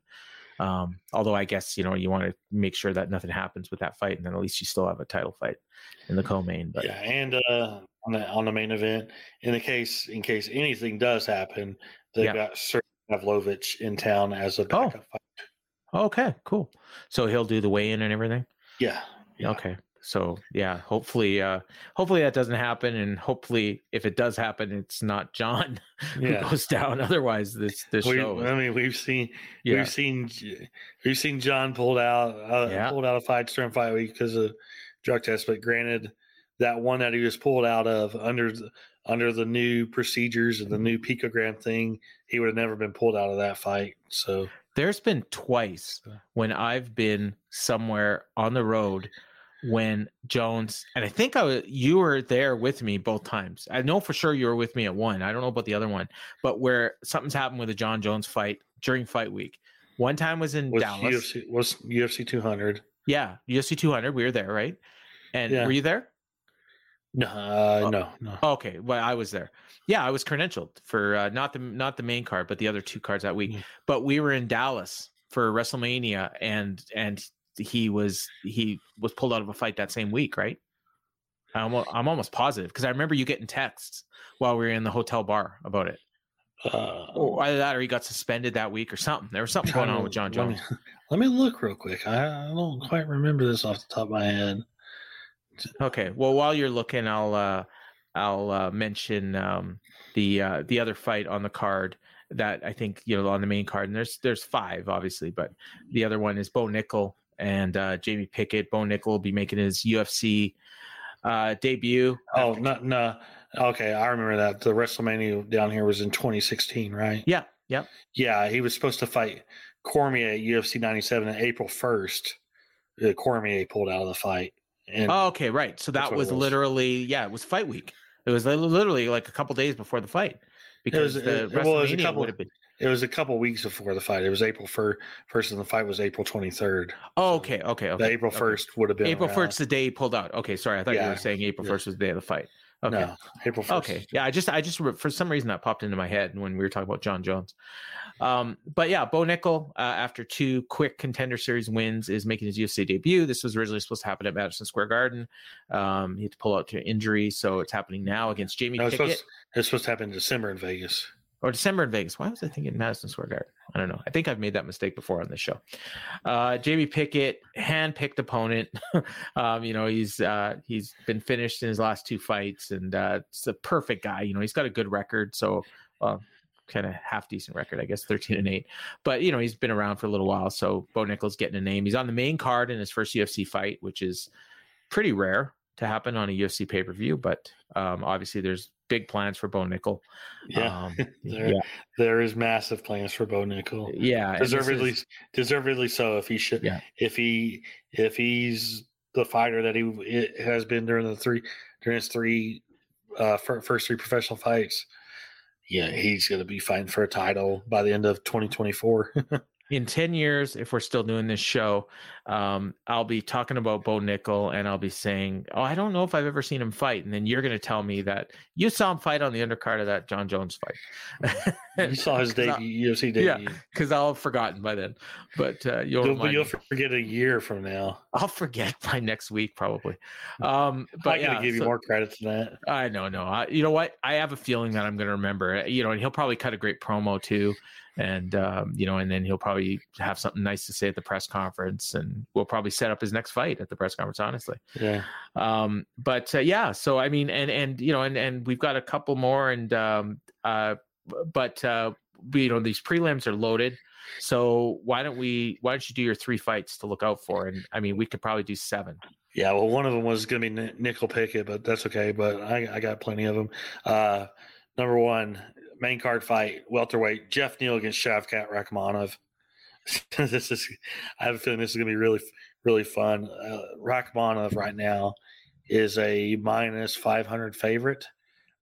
Um, although I guess you know you want to make sure that nothing happens with that fight, and then at least you still have a title fight in the co-main. But yeah, and uh, on the on the main event, in the case in case anything does happen, they've Yeah. got Sergey Pavlovich in town as a Oh. backup fight. okay, cool. So he'll do the weigh-in and everything. Yeah, yeah. Okay. So yeah, hopefully, uh, hopefully that doesn't happen, and hopefully, if it does happen, it's not Jon who Yeah. goes down. Otherwise, this this We, show. I mean, we've seen Yeah. we've seen we've seen Jon pulled out uh, Yeah. pulled out of fights during fight week because of drug test. But granted, that one that he was pulled out of under the, under the new procedures and the new picogram thing, he would have never been pulled out of that fight. So There's been twice when I've been somewhere on the road when Jones and I think I was, you were there with me both times. I know for sure you were with me at one. I don't know about the other one, but where something's happened with a Jon Jones fight during fight week. One time was in Was Dallas. UFC was UFC 200. Yeah, UFC 200. We were there, right? And Yeah. were you there? No, uh, no, no. Okay, well, I was there. Yeah, I was credentialed for uh, not the not the main card, but the other two cards that week. Mm. But we were in Dallas for WrestleMania, and and he was he was pulled out of a fight that same week, right? I'm I'm almost positive because I remember you getting texts while we were in the hotel bar about it. Uh, Or either that, or he got suspended that week, or something. There was something going on with Jon let me- Jones. Let me look real quick. I, I don't quite remember this off the top of my head. Okay. Well, while you're looking, I'll uh, I'll uh, mention um, the uh, the other fight on the card that I think you know on the main card, and there's there's five obviously, but the other one is Bo Nickal and uh, Jamie Pickett. Bo Nickal will be making his UFC uh, debut. Oh, no, no. Okay, I remember that. The WrestleMania down here was in 2016, right? Yeah. yeah. Yeah, he was supposed to fight Cormier at UFC 97 on April 1st. Uh, Cormier pulled out of the fight. And Oh, okay. Right. So that was, was. literally yeah, it was fight week. It was literally like a couple days before the fight because was- the it- well, it was a WrestleMania couple- would have been. It was a couple weeks before the fight. It was April 1st, first and the fight was April 23rd. Oh, okay. Okay. Okay. the April okay. 1st would have been April first, the day he pulled out. Okay, sorry, I thought you were saying April Yeah. first was the day of the fight. Okay, No, April 1st. okay, yeah. I just, I just, for some reason that popped into my head when we were talking about Jon Jones. Um, but yeah, Bo Nickal, uh, after two quick contender series wins, is making his UFC debut. This was originally supposed to happen at Madison Square Garden. Um, he had to pull out to injury, so it's happening now against Jamie No, it's supposed, it's supposed to happen in December in Vegas. Or December in Vegas. Why was I thinking Madison Square Garden? I don't know. I think I've made that mistake before on this show. Uh, Jamie Pickett, hand-picked opponent. um, you know, he's uh, he's been finished in his last two fights, and uh, it's a perfect guy. You know, he's got a good record, so uh, kind of half decent record, I guess, thirteen and eight. But you know, he's been around for a little while, so Bo Nickal's getting a name. He's on the main card in his first UFC fight, which is pretty rare to happen on a UFC pay-per-view. But um, obviously, there's big plans for Bo Nickal. Yeah. Um, There, yeah. there is massive plans for Bo Nickal. Yeah, deservedly, is- deservedly so. If he should, Yeah. if he, if he's the fighter that he has been during the three during his three uh, first three professional fights, yeah, he's going to be fighting for a title by the end of 2024. in 10 years, if we're still doing this show, um, I'll be talking about Bo Nickal and I'll be saying, Oh, I don't know if I've ever seen him fight. And then you're going to tell me that you saw him fight on the undercard of that Jon Jones fight. you saw his debut, UFC debut. Yeah, because I'll have forgotten by then. But uh, you'll, You'll, you'll forget a year from now. I'll forget by next week, probably. Um, but I'm yeah, going to give you so- more credit than that. I know, no. I, you know what? I have a feeling that I'm going to remember. You know, and he'll probably cut a great promo too, and um, you know, and then he'll probably have something nice to say at the press conference, and we'll probably set up his next fight at the press conference. Honestly, Yeah. um, but uh, yeah. So I mean, and and you know, and and we've got a couple more, and um, uh, but uh, we, you know, these prelims are loaded. So why don't we? Why don't you do your three fights to look out for? And I mean, we could probably do seven. Yeah, well, one of them was going to be Nickal Pickett, but that's okay. But I, I got plenty of them. Uh, number one, main card fight, welterweight, Jeff Neal against Shavkat Rakhmonov. this is, I have a feeling this is going to be really, really fun. Uh, Rakhmonov right now is a minus 500 favorite.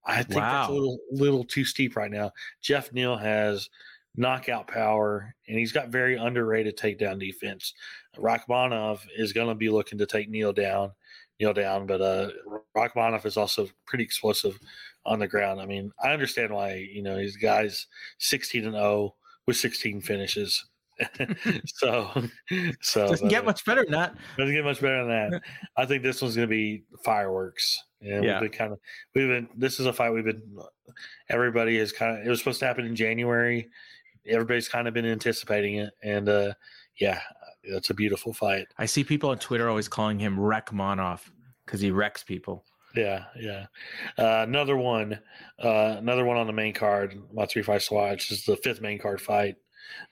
I think that's a little, little too steep right now. Jeff Neal has knockout power, and he's got very underrated takedown defense. Rakhmonov is going to be looking to take Neal down, Neal down, but uh, Rakhmonov is also pretty explosive on the ground. I mean, I understand why you know he's guys sixteen and zero with sixteen finishes. so, so Doesn't get uh, much better than that. doesn't get much better than that. I think this one's going to be fireworks. And Yeah. we've been kind of, we've been, this is a fight we've been, everybody is kind of, it was supposed to happen in January. Everybody's kind of been anticipating it. And uh, yeah, it's a beautiful fight. I see people on Twitter always calling him Wreckmonoff because he wrecks people. Yeah, yeah. Uh, another one, uh, another one on the main card. My three fights watch is the fifth main card fight.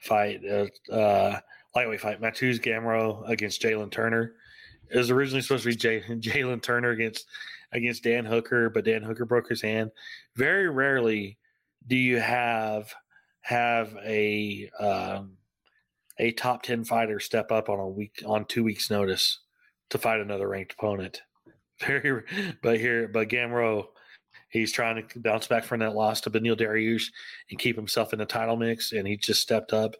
Fight, uh, uh, lightweight fight. Mateusz Gamrot against Jalen Turner. It was originally supposed to be Jay- Jalen Turner against against Dan Hooker, but Dan Hooker broke his hand. Very rarely do you have have a um, a top ten fighter step up on a week on two weeks notice to fight another ranked opponent. Very, but here, but Gamrot, he's trying to bounce back from that loss to Beneil Dariush and keep himself in the title mix, and he just stepped up.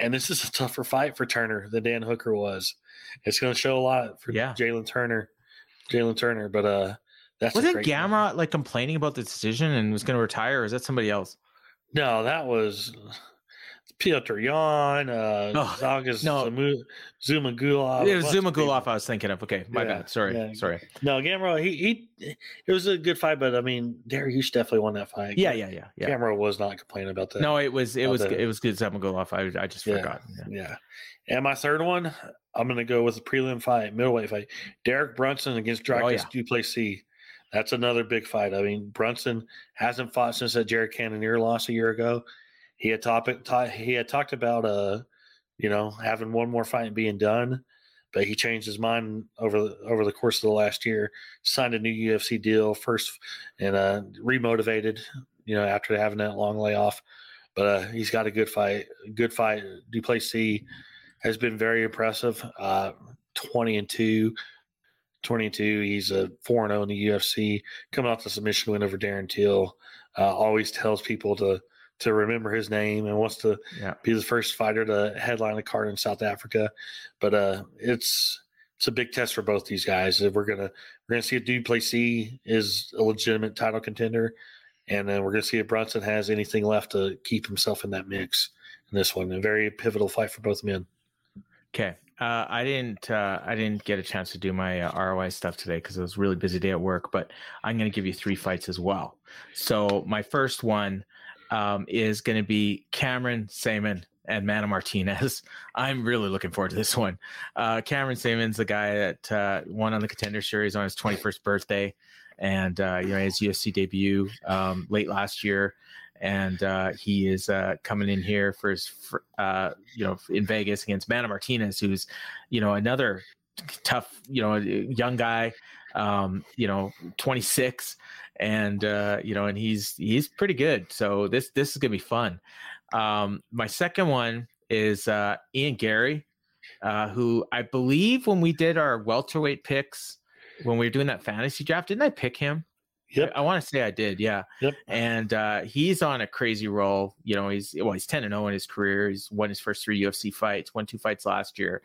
And this is a tougher fight for Turner than Dan Hooker was. It's going to show a lot for Yeah. Jalen Turner, Jalen Turner. But uh, that's Wasn't Gamrot like complaining about the decision and was going to retire, or is that somebody else? No, that was Piotr Jan, uh, Oh, Zagas no. Zuma Gulov. it was Zuma. Gulov I was thinking of. Okay, my Yeah, bad. Sorry, yeah. sorry. No, Gamrot, he, he, it was a good fight, but I mean, Dariush definitely won that fight. Yeah, yeah, yeah, yeah. Gamrot was not complaining about that. No, it was it was the- it was good. Zuma Gulov. I I just Yeah. forgot. Yeah. Yeah. And my third one, I'm going to go with the prelim fight, middleweight fight. Derek Brunson against Dricus Oh. Du Plessis. That's another big fight. I mean, Brunson hasn't fought since that Jared Cannonier loss a year ago. He had topic ta- he had talked about uh, you know, having one more fight being done, but he changed his mind over the over the course of the last year. Signed a new UFC deal first, and uh, remotivated. You know, after having that long layoff, but uh, he's got a good fight. Good fight. Du Plessis has been very impressive. Uh, 20 and 2. 22. He's a 4 and 0 in the UFC, coming off the submission win over Darren Till. Uh, always tells people to to remember his name and wants to Yeah. be the first fighter to headline a card in South Africa. But uh, it's it's a big test for both these guys. We're gonna we're gonna see if Du Plessis is a legitimate title contender, and then we're gonna see if Brunson has anything left to keep himself in that mix in this one. A very pivotal fight for both men. Okay. Uh, I didn't. Uh, I didn't get a chance to do my uh, ROI stuff today because it was a really busy day at work. But I'm going to give you three fights as well. So my first one um, is going to be Cameron Saaiman and Mana Martinez. I'm really looking forward to this one. Uh, Cameron Saaiman's the guy that uh, won on the Contender Series on his 21st birthday, and uh, you know his UFC debut um, late last year and uh, he is uh, coming in here for his, fir- uh, you know, in Vegas against Mana Martinez, who's, you know, another tough, you know, young guy, um, you know, 26, and uh, you know, and he's he's pretty good. So this this is gonna be fun. Um, my second one is uh, Ian Garry, uh, who I believe when we did our welterweight picks, when we were doing that fantasy draft, didn't I pick him? Yep. I, want to say I did, yeah. Yep. And uh, he's on a crazy roll. You know, he's well, he's ten and zero in his career. He's won his first three UFC fights, won two fights last year,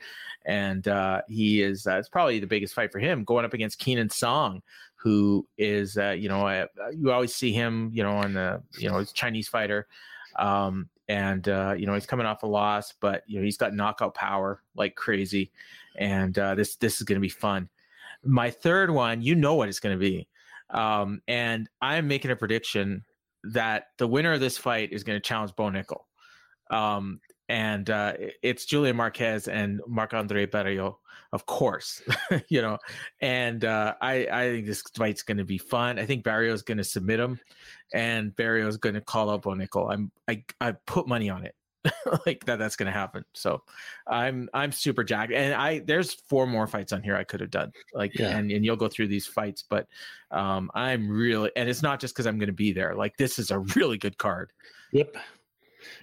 and uh, he is. Uh, it's probably the biggest fight for him, going up against Kenan Song, who is, uh, you know, uh, you always see him, you know, on the, you know, Chinese fighter, um, and uh, you know he's coming off a loss, but you know he's got knockout power like crazy, and uh, this this is going to be fun. My third one, you know what it's going to be. Um, and I'm making a prediction that the winner of this fight is going to challenge Bo Nickal. Um, and uh, it's Julian Marquez and Marc Andre Barriault, of course, you know. And uh, I, I think this fight's going to be fun. I think Barriault's going to submit him, and Barriault's going to call up Bo Nickal. I'm, I, I put money on it. like that that's going to happen so i'm i'm super jacked and i there's four more fights on here i could have done like Yeah. and, and you'll go through these fights but um i'm really and it's not just because i'm going to be there like this is a really good card Yep.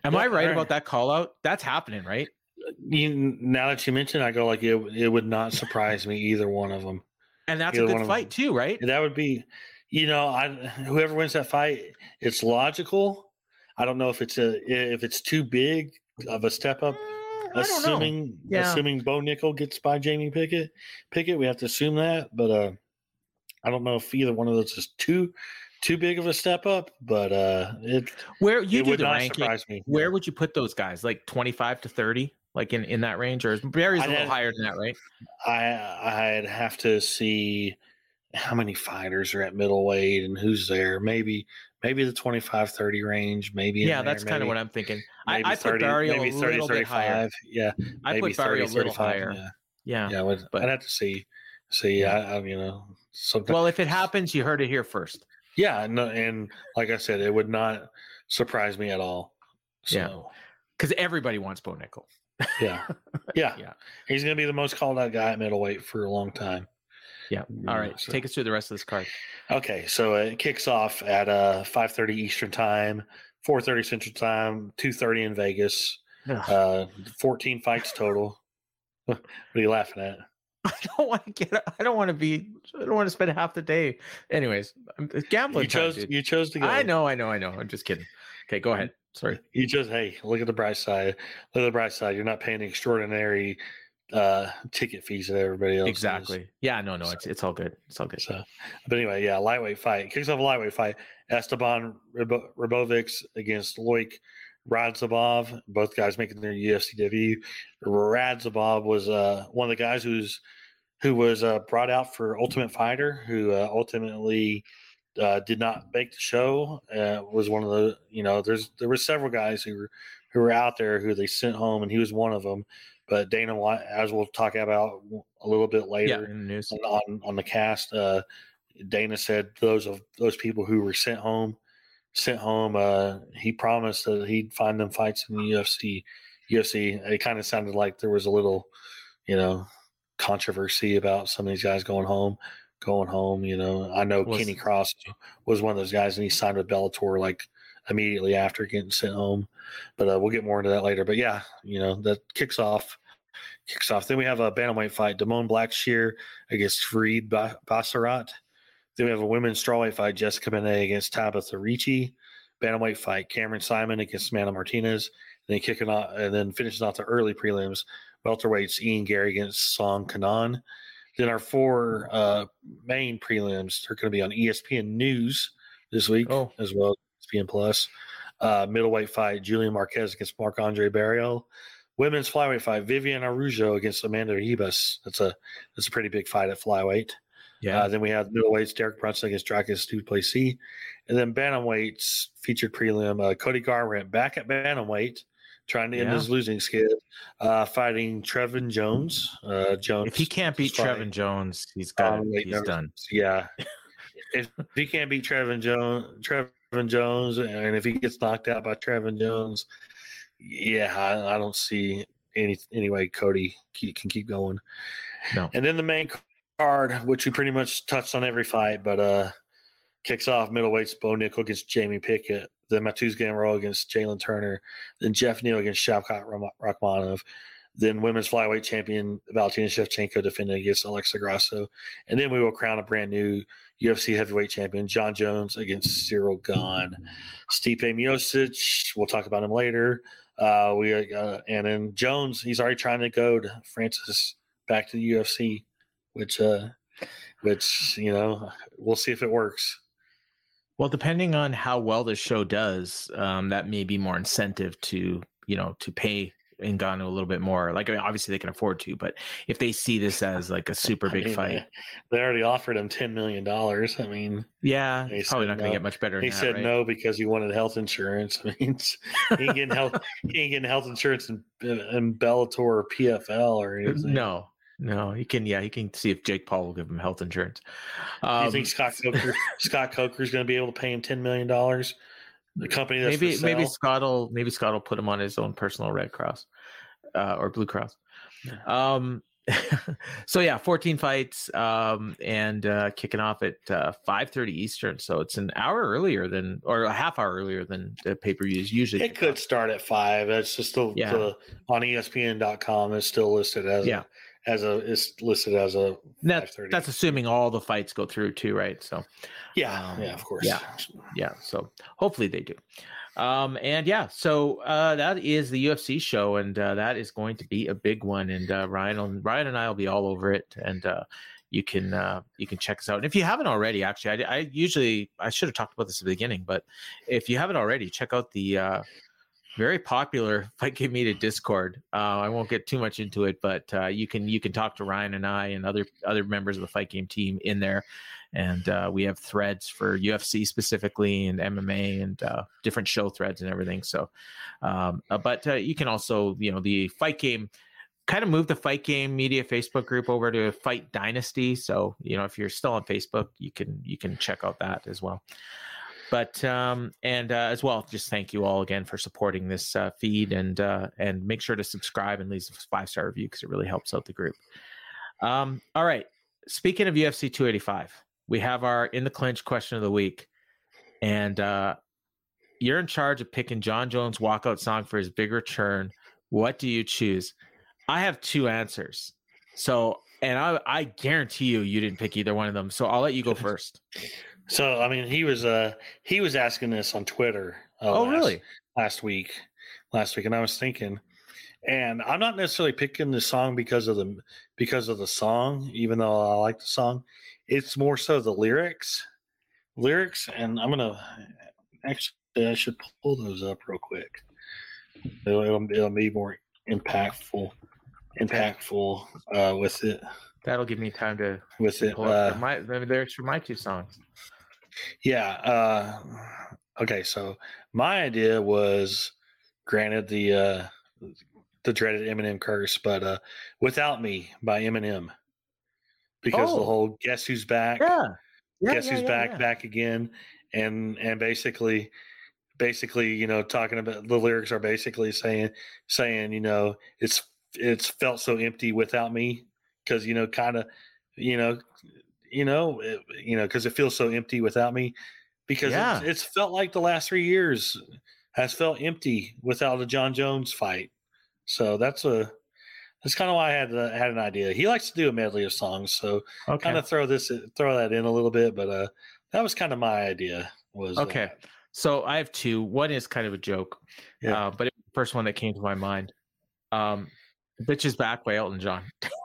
Am Yeah, i right alright. about that call out that's happening right You, now that you mention, I go like it. It would not surprise me either one of them. and that's Either a good fight too right That would be, you know, I whoever wins that fight, it's logical. I don't know if it's a if it's too big of a step up. Mm, I. Assuming Yeah. assuming Bo Nickal gets by Jamie Pickett, Pickett, we have to assume that. But uh I don't know if either one of those is too too big of a step up. But uh it where you it do would the ranking surprise me. where would you put those guys like 25 to 30 like in in that range or is barry's a I'd little have- higher than that right I I'd have to see how many fighters are at middleweight and who's there. Maybe maybe the 25 30 range, maybe yeah that's kind of what i'm thinking i, maybe I put 30 Barriault maybe a 30 little bit higher 35. Yeah. i put Barriault 30, a little higher Yeah. yeah, Yeah, I would, but- I'd have to see see I, I you know sometimes well if it happens you heard it here first yeah, no, and like I said, it would not surprise me at all. Yeah. Because everybody wants bo nickal yeah. Yeah. Yeah. He's gonna be the most called out guy at middleweight for a long time. yeah all right so- take us through the rest of this card Okay, so it kicks off at uh 5:30 Eastern time, 4:30 Central time, 2:30 in Vegas. Uh, 14 fights total. what are you laughing at? I don't want to get. I don't want to be. I don't want to spend half the day. Anyways, I'm- gambling. You chose. dude. You chose to go. I know. I know. I know. I'm just kidding. Okay, go ahead. Sorry. You just hey, look at the bright side. Look at the bright side. You're not paying the extraordinary uh ticket fees that everybody else is. Exactly. Yeah. No. No. It's it's all good. It's all good. So, but anyway, yeah, lightweight fight kicks off a lightweight fight. Esteban Ribovics against Loik Radzhabov. Both guys making their UFC debut. Radzhabov was uh, one of the guys who's who was uh, brought out for Ultimate Fighter, who uh, ultimately uh, did not make the show. Uh, was one of the you know there's there were several guys who were who were out there who they sent home, and he was one of them. But Dana, White, as we'll talk about a little bit Yeah. later, In the news. on on the cast. Uh, Dana said those of those people who were sent home, sent home. Uh, he promised that he'd find them fights in the UFC. UFC. It kind of sounded like there was a little, you know, controversy about some of these guys going home, going home. You know, I know Was- Kenny Cross was one of those guys, and he signed with Bellator like immediately after getting sent home. But uh, we'll get more into that later. But yeah, you know, that kicks off. Kicks off. Then we have a bantamweight fight: Da'Mon Blackshear against Farid ba- Basharat. Then we have a women's strawweight fight: Jessica Penne against Tabatha Ricci. Bantamweight fight: Cameron Saaiman against Amanda Martinez. And then kicking off, and then finishing off the early prelims: welterweights Ian Garry against Song Kenan. Then our four uh, main prelims are going to be on ESPN News this week Oh. as well as ESPN Plus. Uh, middleweight fight: Julian Marquez against Marc Andre Barriault. Women's flyweight fight: Viviane Araujo against Amanda Ribas. That's a that's a pretty big fight at flyweight. Yeah. Uh, then we have middleweights Derek Brunson against Dricus Duplessis. And then bantamweights featured prelim uh, Cody Garbrandt back at bantamweight, trying to end Yeah. his losing skid, uh, fighting Trevin Jones. Uh, Jones. if he can't beat fight. Trevin Jones, he's got. Um, he's no. done. Yeah. if, if he can't beat Trevin Jones, Trevin Jones, and if he gets knocked out by Trevin Jones, yeah, I, I don't see any any way Cody can keep going. No. And then the main card, which we pretty much touched on every fight, but uh, kicks off middleweights Bo Nickal against Jamie Pickett, then Mateusz Gamrot against Jalen Turner, then Jeff Neal against Shavkat Rakhmonov, then women's flyweight champion Valentina Shevchenko defending against Alexa Grasso, and then we will crown a brand new UFC heavyweight champion Jon Jones against Ciryl Gane. Stipe Miocic, we'll talk about him later. Uh, we uh, and then Jones, he's already trying to goad Francis back to the UFC, which uh, which you know we'll see if it works. Well, depending on how well this show does, um, that may be more incentive to you know to pay Ngannou a little bit more. Like I mean, obviously they can afford to, but if they see this as like a super I big mean, fight, They already offered him ten million dollars. I mean, yeah, he's probably not going to no. get much better. Than he that, said right? no because he wanted health insurance. I mean, he ain't getting health. he ain't getting health insurance in, in Bellator or PFL or anything. No, no, he can. Yeah, he can see if Jake Paul will give him health insurance. Do you Um, think Scott Coker, Scott Coker's going to be able to pay him ten million dollars? The company that's maybe maybe? Scott will maybe Scott will put him on his own personal Red Cross uh, or Blue Cross. Um, so yeah, 14 fights um, and uh, kicking off at uh, 5:30 Eastern. So it's an hour earlier than or a half hour earlier than the pay per views usually. It could off. start at five. That's just the, Yeah. the on ESPN.com. It's still listed as Yeah. a, as a is listed as a That, that's assuming all the fights go through too, right? So yeah um, yeah of course yeah. yeah so hopefully they do um and yeah so uh that is the ufc show and uh that is going to be a big one and uh ryan will- ryan and i will be all over it and uh you can uh you can check us out and if you haven't already actually i, I usually i should have talked about this at the beginning but if you haven't already check out the uh very popular fight game media discord uh i won't get too much into it but uh you can you can talk to ryan and i and other other members of the fight game team in there and uh, we have threads for UFC specifically and MMA and uh, different show threads and everything. So, um, uh, but uh, you can also, you know, the fight game kind of moved the fight game media Facebook group over to Fight Dynasty. So, you know, if you're still on Facebook, you can you can check out that as well. But um, and uh, as well, just thank you all again for supporting this uh, feed and uh, and make sure to subscribe and leave a five star review because it really helps out the group. Um, all right. Speaking of UFC 285, we have our in the clinch question of the week, and uh, you're in charge of picking Jon Jones' walkout song for his big return What do you choose? I have two answers. So, and I, I guarantee you, you didn't pick either one of them. So I'll let you go first. So I mean, he was uh he was asking this on Twitter. Uh, Oh, last- really? Last week, last week, and I was thinking, and I'm not necessarily picking the song because of the because of the song, even though I like the song. It's more so the lyrics, lyrics, and I'm gonna actually I should pull those up real quick. It'll, it'll, it'll be more impactful, impactful uh, with it. That'll give me time to With it, pull up uh, my lyrics for my two songs. Yeah. Uh, okay. So my idea was, granted the uh, the dreaded Eminem curse, but uh, "Without Me" by Eminem, because Oh. the whole "Guess Who's Back," Yeah. Yeah, "Guess yeah, Who's Back," back again, and and basically, basically, you know, talking about the lyrics are basically saying saying you know it's it's felt so empty without me because you know kind of you know you know it, you know because it feels so empty without me because Yeah. it's, it's felt like the last three years has felt empty without the Jon Jones fight. So that's a that's kind of why I had uh, had an idea. He likes to do a medley of songs, so Okay. kind of throw this throw that in a little bit. But uh, that was kind of my idea. Was uh, Okay. So I have two. One is kind of a joke, Yeah. uh, but it was the first one that came to my mind. Um, "Bitch is Back" by Elton John.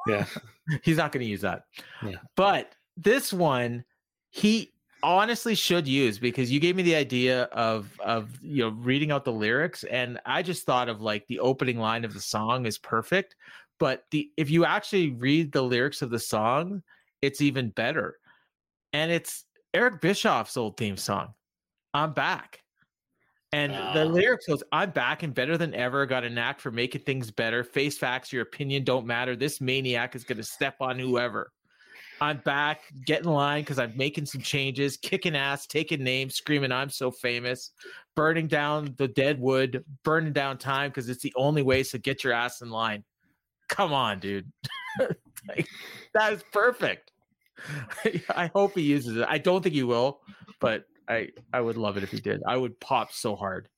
yeah, He's not going to use that. Yeah. But this one, he honestly should use because you gave me the idea of of you know reading out the lyrics, and I just thought of like the opening line of the song is perfect. But the if you actually read the lyrics of the song, it's even better. And it's Eric Bischoff's old theme song. I'm back. And the Ah. lyrics goes, I'm back and better than ever. Got a knack for making things better. Face facts, your opinion don't matter. This maniac is going to step on whoever. I'm back, get in line because I'm making some changes, kicking ass, taking names, screaming, I'm so famous, burning down the dead wood, burning down time because it's the only way. So get your ass in line. Come on, dude. like, that is perfect. I hope he uses it. I don't think he will, but I I would love it if he did. I would pop so hard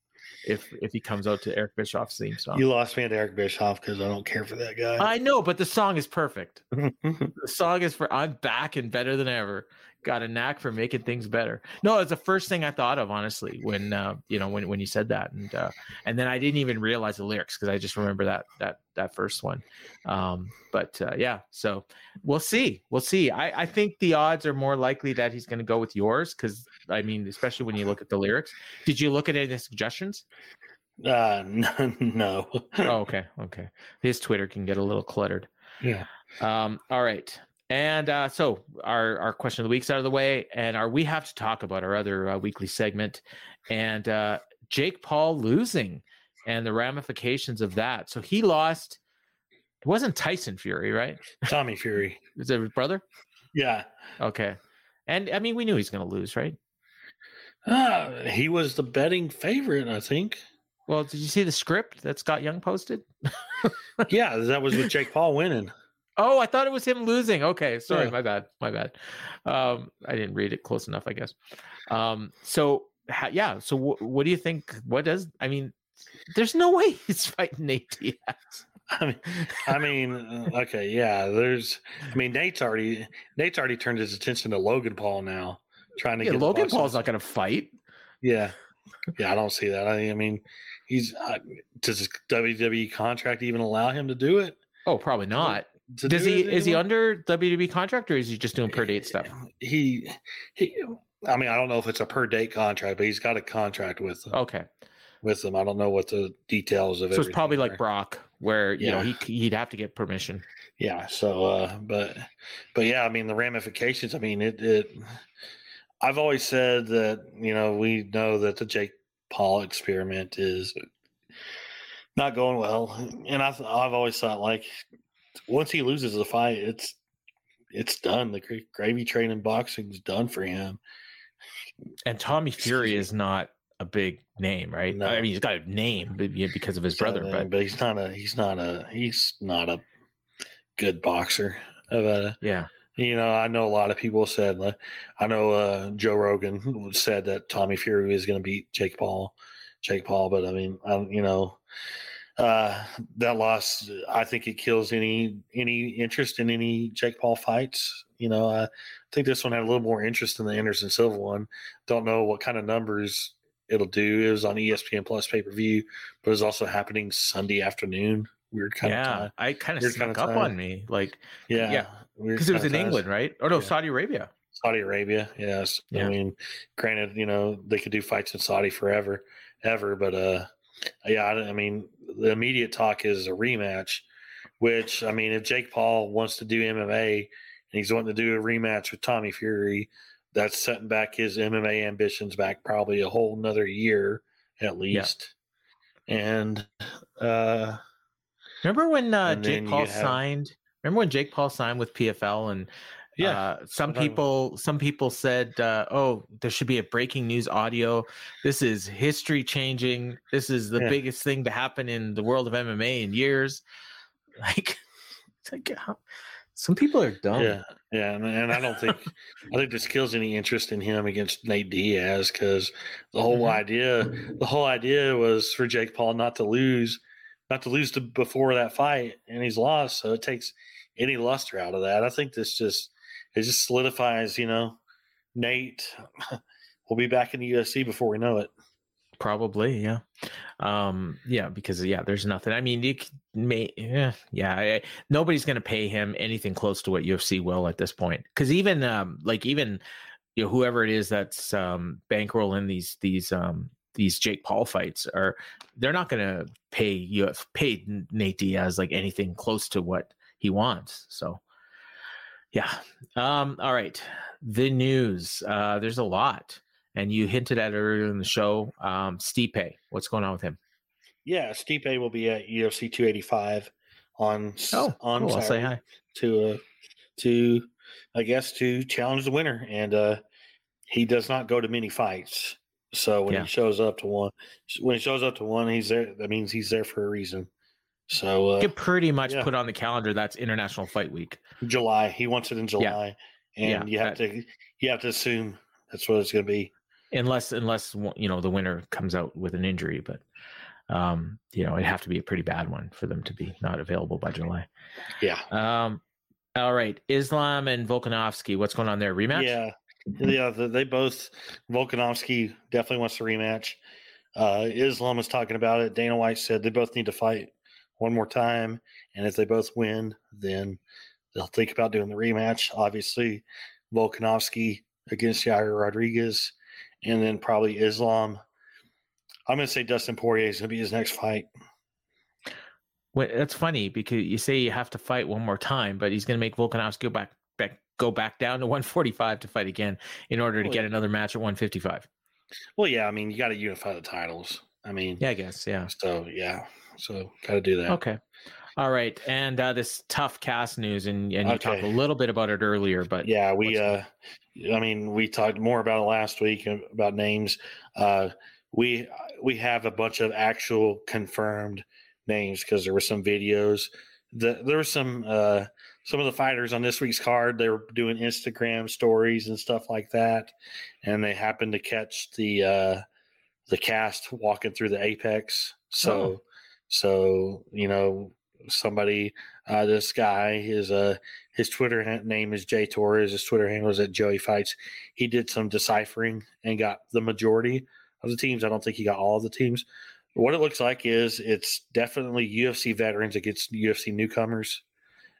if if he comes out to Eric Bischoff's theme song. you lost me at Eric Bischoff because I don't care for that guy. I know, but the song is perfect. the song is for I'm back and better than ever. Got a knack for making things better. No, it's the first thing I thought of, honestly, when uh, you know when when you said that, and uh, and then I didn't even realize the lyrics because I just remember that that that first one. Um, but uh, yeah, so we'll see, we'll see. I I think the odds are more likely that he's going to go with yours because I mean, especially when you look at the lyrics. Did you look at any suggestions? uh, no, no. oh, okay, okay. His Twitter can get a little cluttered. yeah. Um, all right. And uh, so our, our question of the week's out of the way, and our we have to talk about our other uh, weekly segment, and uh, Jake Paul losing and the ramifications of that. So he lost. It wasn't Tyson Fury, right? Tommy Fury. Is it his brother? Yeah. Okay. And I mean, we knew he's going to lose, right? Uh, he was the betting favorite, I think. Well, did you see the script that Scott Young posted? Yeah, that was with Jake Paul winning. Oh, I thought it was him losing. Okay, sorry, Yeah. my bad, my bad. Um, I didn't read it close enough, I guess. Um, so ha- yeah, so wh- what do you think? What does I mean? There's no way he's fighting Nate Diaz. I mean, I mean, okay, yeah. There's, I mean, Nate's already Nate's already turned his attention to Logan Paul now, trying to Yeah, get Logan Paul's not going to fight. Yeah, yeah. I don't see that. I, I mean, he's uh, does his WWE contract even allow him to do it? Oh, probably not. To Does do he? is he under WWE contract or is he just doing per date stuff? He, he. I mean, I don't know if it's a per date contract, but he's got a contract with them. Okay, With them, I don't know what the details of it. so it's probably like Brock, where you know he he'd have to get permission. Yeah. So, uh, but, but yeah, I mean, the ramifications, I mean, it, it, I've always said that, you know, we know that the Jake Paul experiment is not going well. And I've, I've always thought like once he loses the fight, it's, it's done. The gra- gravy train in boxing is done for him. And Tommy Fury is not a big name, right? No. I mean, he's got a name because of his brother, So, but but he's not a, he's not a, he's not a good boxer. Uh, yeah. You know, I know a lot of people said, I know uh, Joe Rogan said that Tommy Fury is going to beat Jake Paul, Jake Paul. But I mean, I, you know, Uh, that loss, I think it kills any any interest in any Jake Paul fights. You know, I think this one had a little more interest than the Anderson Silva one. Don't know what kind of numbers it'll do. It was on ESPN Plus pay per view, but it was also happening Sunday afternoon. Weird kind yeah, of time. I kind of snuck kinda up time. on me, like Yeah, yeah, because it was in times. England, right? Or no, Yeah. Saudi Arabia. Saudi Arabia, yes. Yeah. I mean, granted, you know, they could do fights in Saudi forever, ever, but uh, yeah, I, I mean, the immediate talk is a rematch. Which I mean, if Jake Paul wants to do MMA and he's wanting to do a rematch with Tommy Fury, that's setting back his MMA ambitions back probably a whole another year at least. And uh, Remember when uh, Jake Paul have- signed? Remember when Jake Paul signed with PFL and Yeah. uh, some I'm people some people said, uh, "Oh, there should be a breaking news audio. This is history changing. This is the Yeah. biggest thing to happen in the world of MMA in years." Like, it's like how, some people are dumb. Yeah, yeah, and, and I don't think I think this kills any interest in him against Nate Diaz because the whole Mhm. idea the whole idea was for Jake Paul not to lose, not to lose to before that fight, and he's lost, so it takes any luster out of that. I think this just it just solidifies, you know, Nate will be back in the UFC before we know it. Probably, yeah. Um, yeah, because yeah, there's nothing. I mean, you may, yeah, yeah. I, nobody's to pay him anything close to what UFC will at this point. Because even, um, like even, you know, whoever it is that's um bankrolling these these um these Jake Paul fights are, they're not going to pay you pay Nate Diaz like anything close to what he wants. So, yeah. Um. All right. The news. Uh. There's a lot and you hinted at it earlier in the show. Um, Stipe, what's going on with him? Yeah, Stipe will be at UFC 285 on Oh, on cool. I'll say Saturday. hi. to uh to I guess to challenge the winner and uh he does not go to many fights. So when Yeah. he shows up to one when he shows up to one he's there that means he's there for a reason. So You uh could pretty much yeah. put on the calendar that's International Fight Week. July he wants it in July and Yeah, you have that- to you have to assume that's what it's going to be. unless unless you know the winner comes out with an injury but um you know it'd have to be a pretty bad one for them to be not available by july Yeah. um all right islam and volkanovski what's going on there rematch Yeah, yeah. They both Volkanovski definitely wants the rematch. Uh, Islam was talking about it. Dana White said they both need to fight one more time, and if they both win, then they'll think about doing the rematch. Obviously, Volkanovski against Yair Rodriguez, and then probably Islam. I'm going to say Dustin Poirier is going to be his next fight. Well, that's funny because you say you have to fight one more time but he's going to make volkanovski go back back go back down to 145 to fight again in order to Well, get another match at 155 Well, yeah, I mean, you got to unify the titles. I mean, yeah i guess yeah so yeah, so got to do that. Okay. All right. And uh, this TUF cast news, and, and you talked a little bit about it earlier, but Yeah, we uh I mean, we talked more about it last week uh, about names. Uh we we have a bunch of actual confirmed names because there were some videos. The, there were some uh some of the fighters on this week's card they were doing Instagram stories and stuff like that and they happened to catch the uh the cast walking through the apex. So Oh. so you know somebody uh this guy is uh his Twitter name is Jay Torres. His Twitter handle is at Joey Fights. He did some deciphering and got the majority of the teams. I don't think he got all of the teams. What it looks like is it's definitely UFC veterans against UFC newcomers,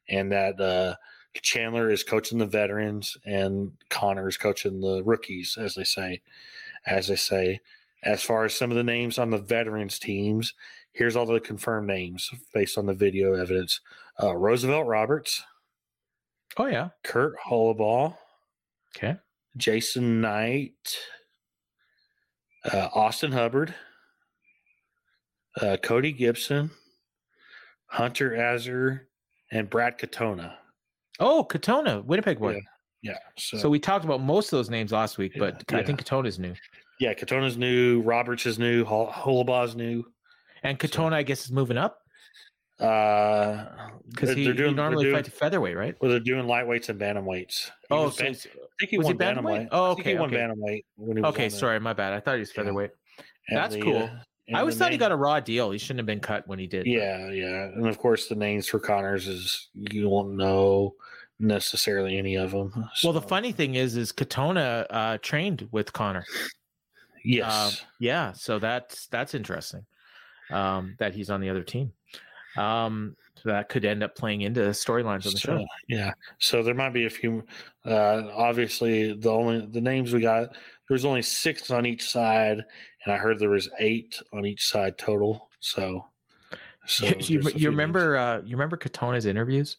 and that uh, Chandler is coaching the veterans and Conor is coaching the rookies, as they say. As they say, as far as some of the names on the veterans teams, here's all the confirmed names based on the video evidence: uh, Roosevelt Roberts. oh yeah, Kurt Holobaugh, okay, Jason Knight, uh, Austin Hubbard, uh, Cody Gibson, Hunter Azure, and Brad Katona. oh Katona, Winnipeg boy. Yeah. So, So we talked about most of those names last week, but Yeah, I think Katona's new, yeah, Katona's new, Roberts is new, Hol- Holobaugh's new. and Katona I guess is moving up Uh, because he, they're he normally they're doing, fights featherweight, right? Well, they're doing lightweights and bantamweights. He Oh, was so I think he was he won bantamweight? bantamweight. Oh, think he okay, won okay. bantamweight when he was okay, sorry, my bad. I thought he was featherweight. That's the, cool. uh, I always the thought he got a raw deal. He shouldn't have been cut when he did. Yeah, yeah, and of course the names for Conor's is you won't know necessarily any of them. Well, the funny thing is, is Katona uh, trained with Conor. yes, Um, yeah, so that's that's interesting. Um, that he's on the other team. Um, so that could end up playing into the storylines on the So, show. yeah, so there might be a few. Uh, obviously, the only the names we got there's only six on each side, and I heard there was eight on each side total. So, so you, you, you remember uh, you remember Katona's interviews?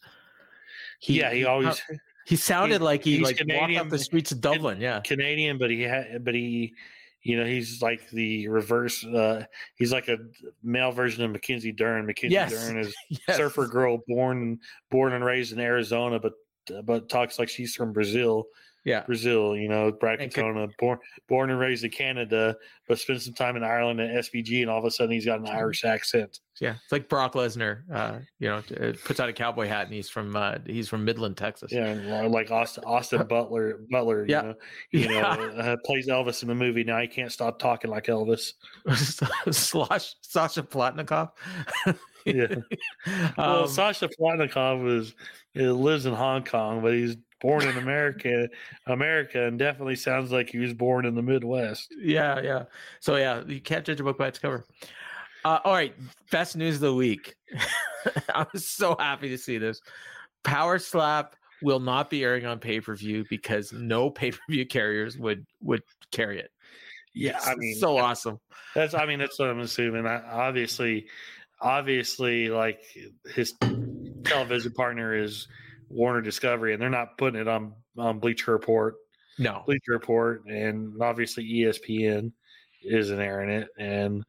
yeah, he always he sounded he- like he like walked Canadian, off the streets of Dublin. Yeah, Canadian, but he had, but he, you know, he's like the reverse. Uh, he's like a male version of Mackenzie Dern. Mackenzie Yes. Dern is Yes. surfer girl, born born and raised in Arizona, but but talks like she's from Brazil. Yeah, Brazil, you know, And born born and raised in Canada, but spent some time in Ireland at SBG, and all of a sudden he's got an. Irish accent. yeah. It's like Brock Lesnar. Uh, you know, uh, puts on a cowboy hat and he's from uh, he's from Midland, Texas. Yeah, uh, like Austin Austin Butler Butler, Yeah. you know, you Yeah. know, uh, plays Elvis in the movie. Now he can't stop talking like Elvis. Slosh, Sasha Palatnikov. Yeah. Well, Um, Sasha Palatnikov is he lives in Hong Kong, but he's born in America, America, and definitely sounds like he was born in the Midwest. yeah, yeah. So yeah, you can't judge a book by its cover. Uh, all right, best news of the week. I was so happy to see this. Power Slap will not be airing on pay per view because no pay per view carriers would would carry it. Yeah, I mean, so awesome. That's I mean that's what I'm assuming. I, obviously, obviously, like his television partner is Warner Discovery, and they're not putting it on on Bleacher Report. No, Bleacher Report, and obviously ESPN isn't airing it, and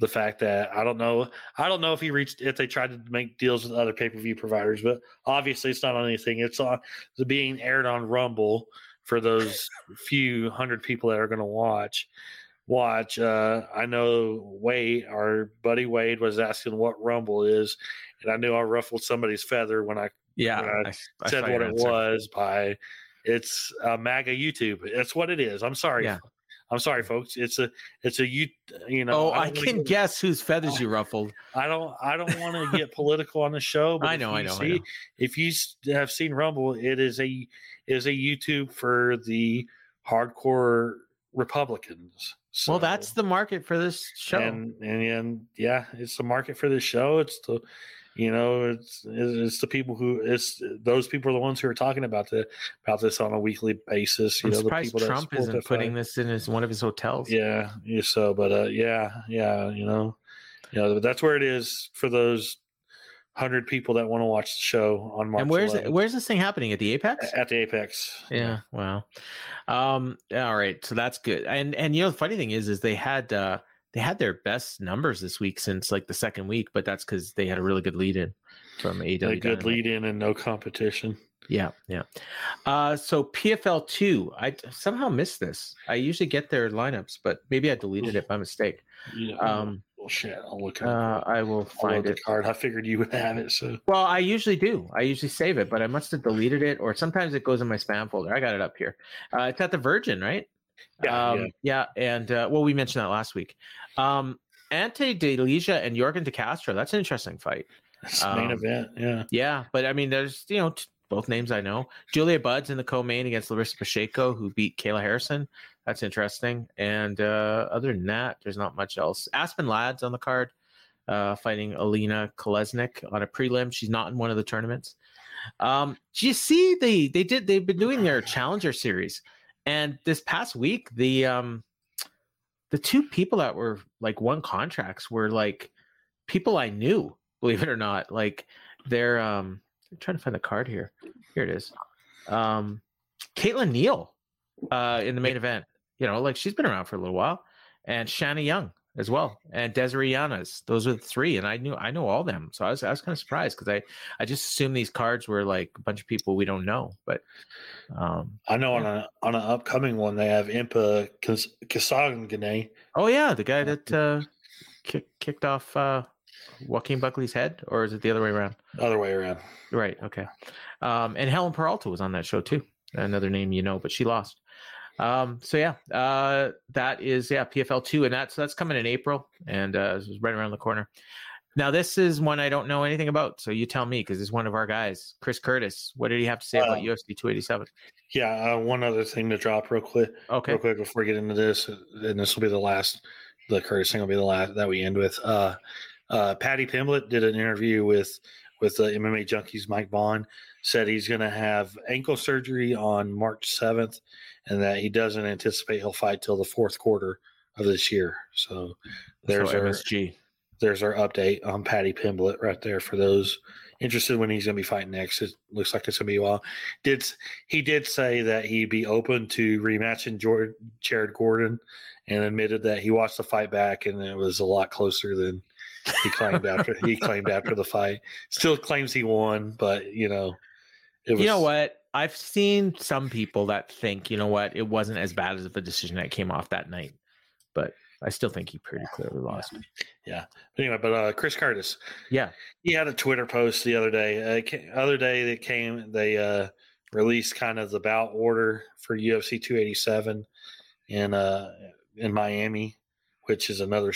the fact that I don't know, I don't know if he reached if they tried to make deals with other pay per view providers, but obviously it's not on anything. It's on it's being aired on Rumble for those few hundred people that are going to watch. Watch. Uh, I know Wade, our buddy Wade, was asking what Rumble is, and I knew I ruffled somebody's feather when I yeah, when I I, I said saw what it answer. was by it's uh, MAGA YouTube. That's what it is. I'm sorry. Yeah. I'm sorry, folks. It's a it's a you you know. Oh, I, don't can get- guess whose feathers you ruffled. I don't I don't want to get political on the show. But I know, I know, I know. If you have seen Rumble, it is a is a YouTube for the hardcore Republicans. well, that's the market for this show. and, and and yeah, it's the market for this show. It's the you know it's it's the people who it's those people are the ones who are talking about the about this on a weekly basis. You I'm know, the people Trump isn't putting this in his one of his hotels. Yeah, yeah. So, but uh, yeah, yeah. You know, you know, that's where it is for those hundred people that want to watch the show on March. and where's 11th. where's this thing happening at the Apex? at the Apex? Yeah. Wow. Um. All right. So that's good. And and you know the funny thing is is they had uh they had their best numbers this week since like the second week, but that's because they had a really good lead in from AW. a good Dynamite. lead in and no competition. Yeah, yeah. Uh, so PFL two, I somehow missed this. I usually get their lineups, but maybe I deleted it by mistake. Yeah. Um, well, shit. I'll look. At Uh, I will I'll find the it. card. I figured you would have it. So Well, I usually do. I usually save it, but I must have deleted it, or sometimes it goes in my spam folder. I got it up here. Uh, it's at the Virgin, right? Yeah, um, yeah. And uh, well, we mentioned that last week. Um, Ante Delija and Jorgen De Castro. That's an interesting fight. it's the main Um, event. Yeah. Yeah, but I mean, there's you know t- both names I know. Julia Budd's in the co-main against Larissa Pacheco, who beat Kayla Harrison. That's interesting. And uh, other than that, there's not much else. Aspen Ladd's on the card, uh, fighting Alina Kolesnik on a prelim. She's not in one of the tournaments. Um, do you see they they did they've been doing their Challenger series, and this past week the um the two people that were like won contracts were like people I knew, believe it or not. Like they're um I'm trying to find the card here. Here it is. Um Caitlin Neal uh in the main event. You know, like she's been around for a little while. And Shanna Young as well. And Desiree Yanas. Those are the three. And I knew I know all them. So I was I was kind of surprised because I I just assumed these cards were like a bunch of people we don't know. But um I know on a on an upcoming one they have Impa Kasanganay. oh yeah, the guy that uh kick, kicked off uh Joaquin Buckley's head, or is it the other way around? Other way around. Right. Okay. Um, and Helen Peralta was on that show too. Another name you know, but she lost. Um, so yeah, uh, that is yeah PFL two, and that's that's coming in April, and uh, right around the corner. Now this is one I don't know anything about, so you tell me because it's one of our guys, Chris Curtis. What did he have to say about Uh, UFC two eighty seven? Yeah, uh, one other thing to drop real quick. Okay, real quick before we get into this, and this will be the last. The Curtis thing will be the last that we end with. Uh, uh, Paddy Pimblett did an interview with with the MMA junkies. Mike Bohn said he's going to have ankle surgery on March seventh, and that he doesn't anticipate he'll fight till the fourth quarter of this year. So there's so our there's our update on Paddy Pimblett right there for those interested when he's going to be fighting next. It looks like it's going to be a while. Did he did say that he'd be open to rematching Jared, Jared Gordon, and admitted that he watched the fight back and it was a lot closer than he claimed after he claimed after the fight. Still claims he won, but you know, was you know what? I've seen some people that think, you know what, it wasn't as bad as the decision that came off that night, but I still think he pretty clearly lost. Yeah. Anyway, but uh, Chris Curtis, Yeah, he had a Twitter post the other day. Uh, other day that came, they uh, released kind of the bout order for UFC 287 in uh, in Miami, which is another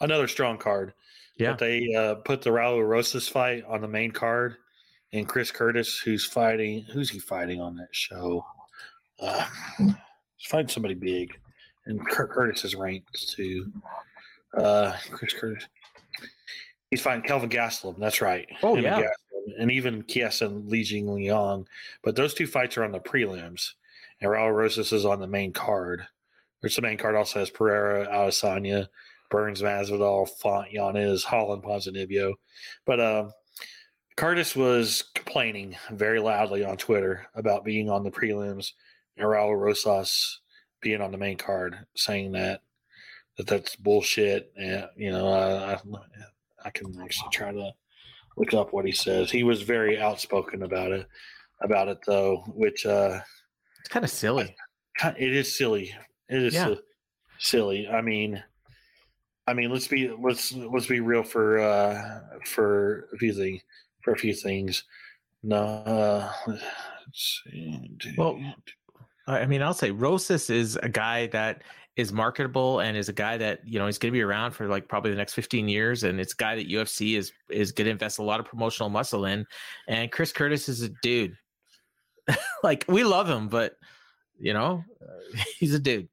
another strong card. Yeah. But they uh, put the Raul Rosas fight on the main card, and Chris Curtis, who's fighting, who's he fighting on that show? Uh, he's fighting somebody big, and Cur- Curtis is ranked too. Uh, Chris Curtis. He's fighting Kelvin Gastelum. That's right. Oh, and yeah. Gastelum, and even Chiesa and Li Jing Liang. But those two fights are on the prelims, and Raul Rosas is on the main card. Which the main card also has Pereira, Adesanya, Burns, Masvidal, Font, Yanez, Holland, Ponzinibbio. But um, Curtis was complaining very loudly on Twitter about being on the prelims and Raul Rosas being on the main card, saying that that that's bullshit. And you know, I, I, can actually try to look up what he says. He was very outspoken about it, about it though, which uh, it's kind of silly. it is silly. It is Yeah. silly. I mean, I mean, let's be let's let's be real for uh for things for a few things. No, uh, let's see. Well, I mean, I'll say Rosas is a guy that is marketable and is a guy that you know he's going to be around for like probably the next 15 years and it's a guy that UFC is is going to invest a lot of promotional muscle in and Chris Curtis is a dude like we love him but you know he's a dude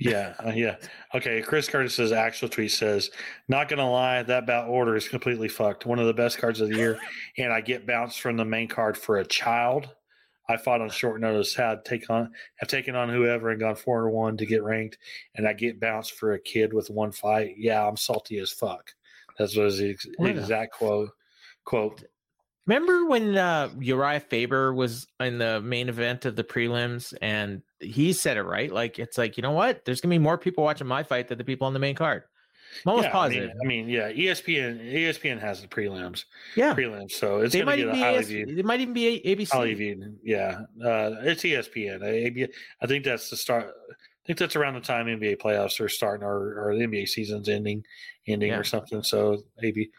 Yeah, uh, yeah. Okay, Chris Curtis's actual tweet says, "Not gonna lie, that bout order is completely fucked. One of the best cards of the year, and I get bounced from the main card for a child. I fought on short notice, had take on, have taken on whoever and gone four to one to get ranked, and I get bounced for a kid with one fight. Yeah, I'm salty as fuck. That's was the ex- What exact quote. Quote. Remember when uh, Uriah Faber was in the main event of the prelims and he said it right? Like, it's like, you know what? There's going to be more people watching my fight than the people on the main card. I'm almost Yeah, I positive. mean, I mean, yeah, ESPN, ESPN has the prelims, yeah. prelims, so it's They gonna might, get a be highly AS- viewed. it might even be ABC. Highly viewed. Yeah, uh, it's ESPN. I think that's the start. I think that's around the time NBA playoffs are starting, or, or the NBA season's ending, ending Yeah. or something. So maybe.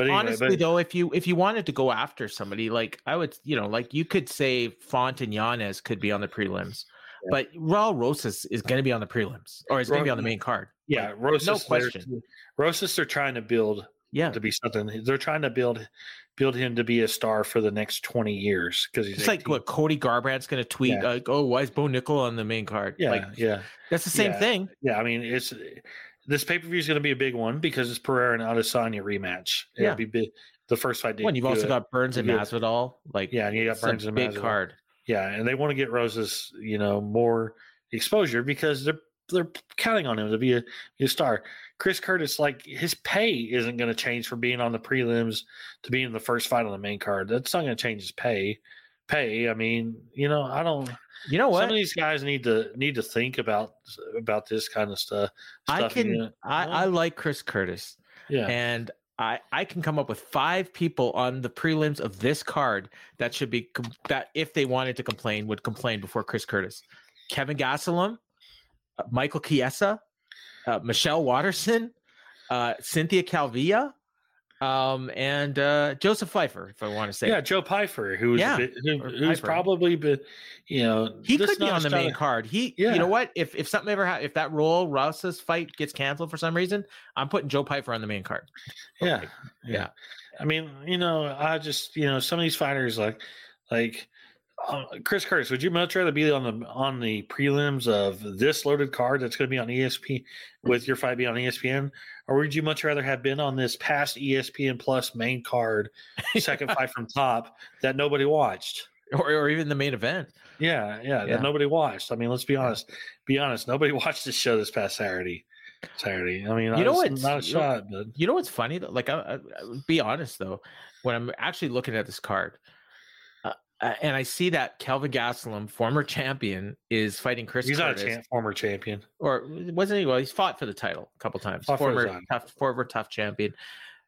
But anyway, Honestly, but, though, if you if you wanted to go after somebody, like I would, you know, like you could say Font and Yanez could be on the prelims, but Raul Rosas is going to be on the prelims, or is going to be on the main card. yeah, Like, Rosas, no question. Rosas, they're trying to build Yeah, to be something. They're trying to build build him to be a star for the next twenty years because he's it's like what Cody Garbrandt's going to tweet, Yeah. like, "Oh, why is Bo Nickal on the main card?" Yeah, like, yeah. that's the same Yeah. thing. Yeah, I mean, it's this pay per view is going to be a big one because it's Pereira and Adesanya rematch. It'll Yeah. be big. The first fight. When you've also good. got Burns and. Masvidal, like Yeah, and you got it's a Burns and big Masvidal. card. Yeah, and they want to get Rosas, you know, more exposure because they're they're counting on him to be a, be a star. Chris Curtis, like his pay isn't going to change from being on the prelims to being the first fight on the main card. That's not going to change his pay. Pay. I mean, you know, I don't. You know what? Some of these guys need to need to think about about this kind of stuff. I can. I, I like Chris Curtis. yeah. and I I can come up with five people on the prelims of this card that should be com- that if they wanted to complain would complain before Chris Curtis, Kevin Gastelum, uh, Michael Chiesa, uh, Michelle Waterson, uh, Cynthia Calvillo, Um, and uh, Joseph Pyfer, if I want to say. Yeah, Joe Pyfer, who was Yeah, bit, who, who's Piper. probably been, you know, He could be on the main card. He, Yeah. you know what? If if something ever ha- if that Raul Rosas' fight gets canceled for some reason, I'm putting Joe Pyfer on the main card. Yeah, Yeah. yeah. I mean, you know, I just, you know, some of these fighters like, like uh, Chris Curtis. Would you much rather be on the on the prelims of this loaded card that's going to be on ESP with your fight be on ESPN, or would you much rather have been on this past ESPN Plus main card, second fight from top that nobody watched? Or, or even the main event. Yeah, yeah, Yeah. that nobody watched. I mean, let's be honest. Be honest. Nobody watched this show this past Saturday. Saturday. I mean, You know it's what's- not a you know- shot, but You know what's funny though? Like, I, I, I- be honest though, when I'm actually looking at this card, uh, and I see that Kelvin Gastelum, former champion, is fighting Chris he's not a champ, former champion. or wasn't he? Well, he's fought for the title a couple times. Fought former tough, former tough champion.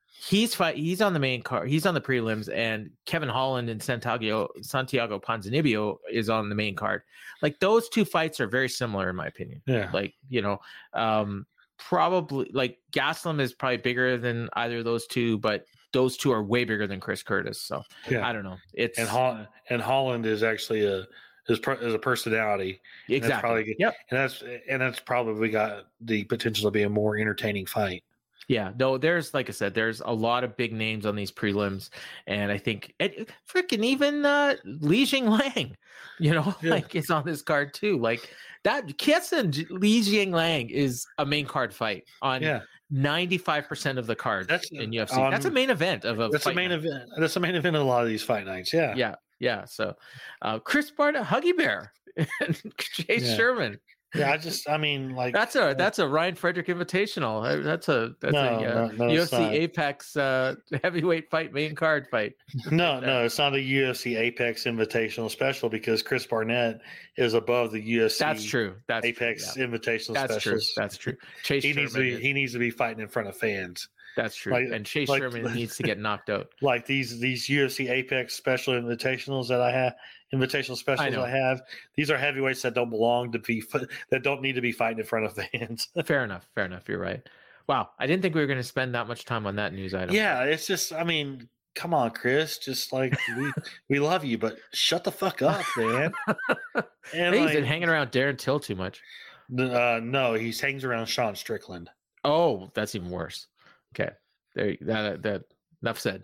He's fight. He's on the main card. He's on the prelims, and Kevin Holland and Santiago Santiago Ponzinibbio is on the main card. Like those two fights are very similar in my opinion. Yeah. Like you know, um, probably like Gastelum is probably bigger than either of those two, but those two are way bigger than Chris Curtis. So Yeah. I don't know. It's and Hol- and Holland is actually a is, is a personality. And that's exactly. probably- yep. and that's and that's probably got the potential to be a more entertaining fight. Yeah, no, there's like I said, there's a lot of big names on these prelims, and I think and freaking even uh Li Jing Liang, you know, Yeah. like is on this card too. Like that Chiesa Li Jing Liang is a main card fight on Yeah, 95% of the cards That's, in UFC. um, that's a main event of a that's fight main night. event. That's the main event of a lot of these fight nights. Yeah, Yeah, yeah. So uh Chris Barnett, Huggy Bear, and Chase Yeah. Sherman. Yeah. I just, I mean, like That's a that's a Ryan Frederick Invitational. Uh, That's a that's No, a uh, no, no, UFC. Apex uh, heavyweight fight main card fight. no, no, it's not a UFC Apex Invitational Special because Chris Barnett is above the UFC. That's true. That's Apex True, Invitational yeah. That's true. That's true. Chase he needs to be is- he needs to be fighting in front of fans. that's true. like- and Chase like- Sherman needs to get knocked out. like these these UFC Apex special invitationals that I have, invitational specials know. I, have. These are heavyweights that don't belong to be that don't need to be fighting in front of fans. Fair enough. Fair enough. You're right. Wow. I didn't think we were going to spend that much time on that news item. yeah, it's just I mean, come on, Chris, just like we we love you, but shut the fuck up, man. I And he's been hanging around Darren Till too much. uh, no, he hangs around Sean Strickland. Oh, that's even worse. Okay. There that that enough said.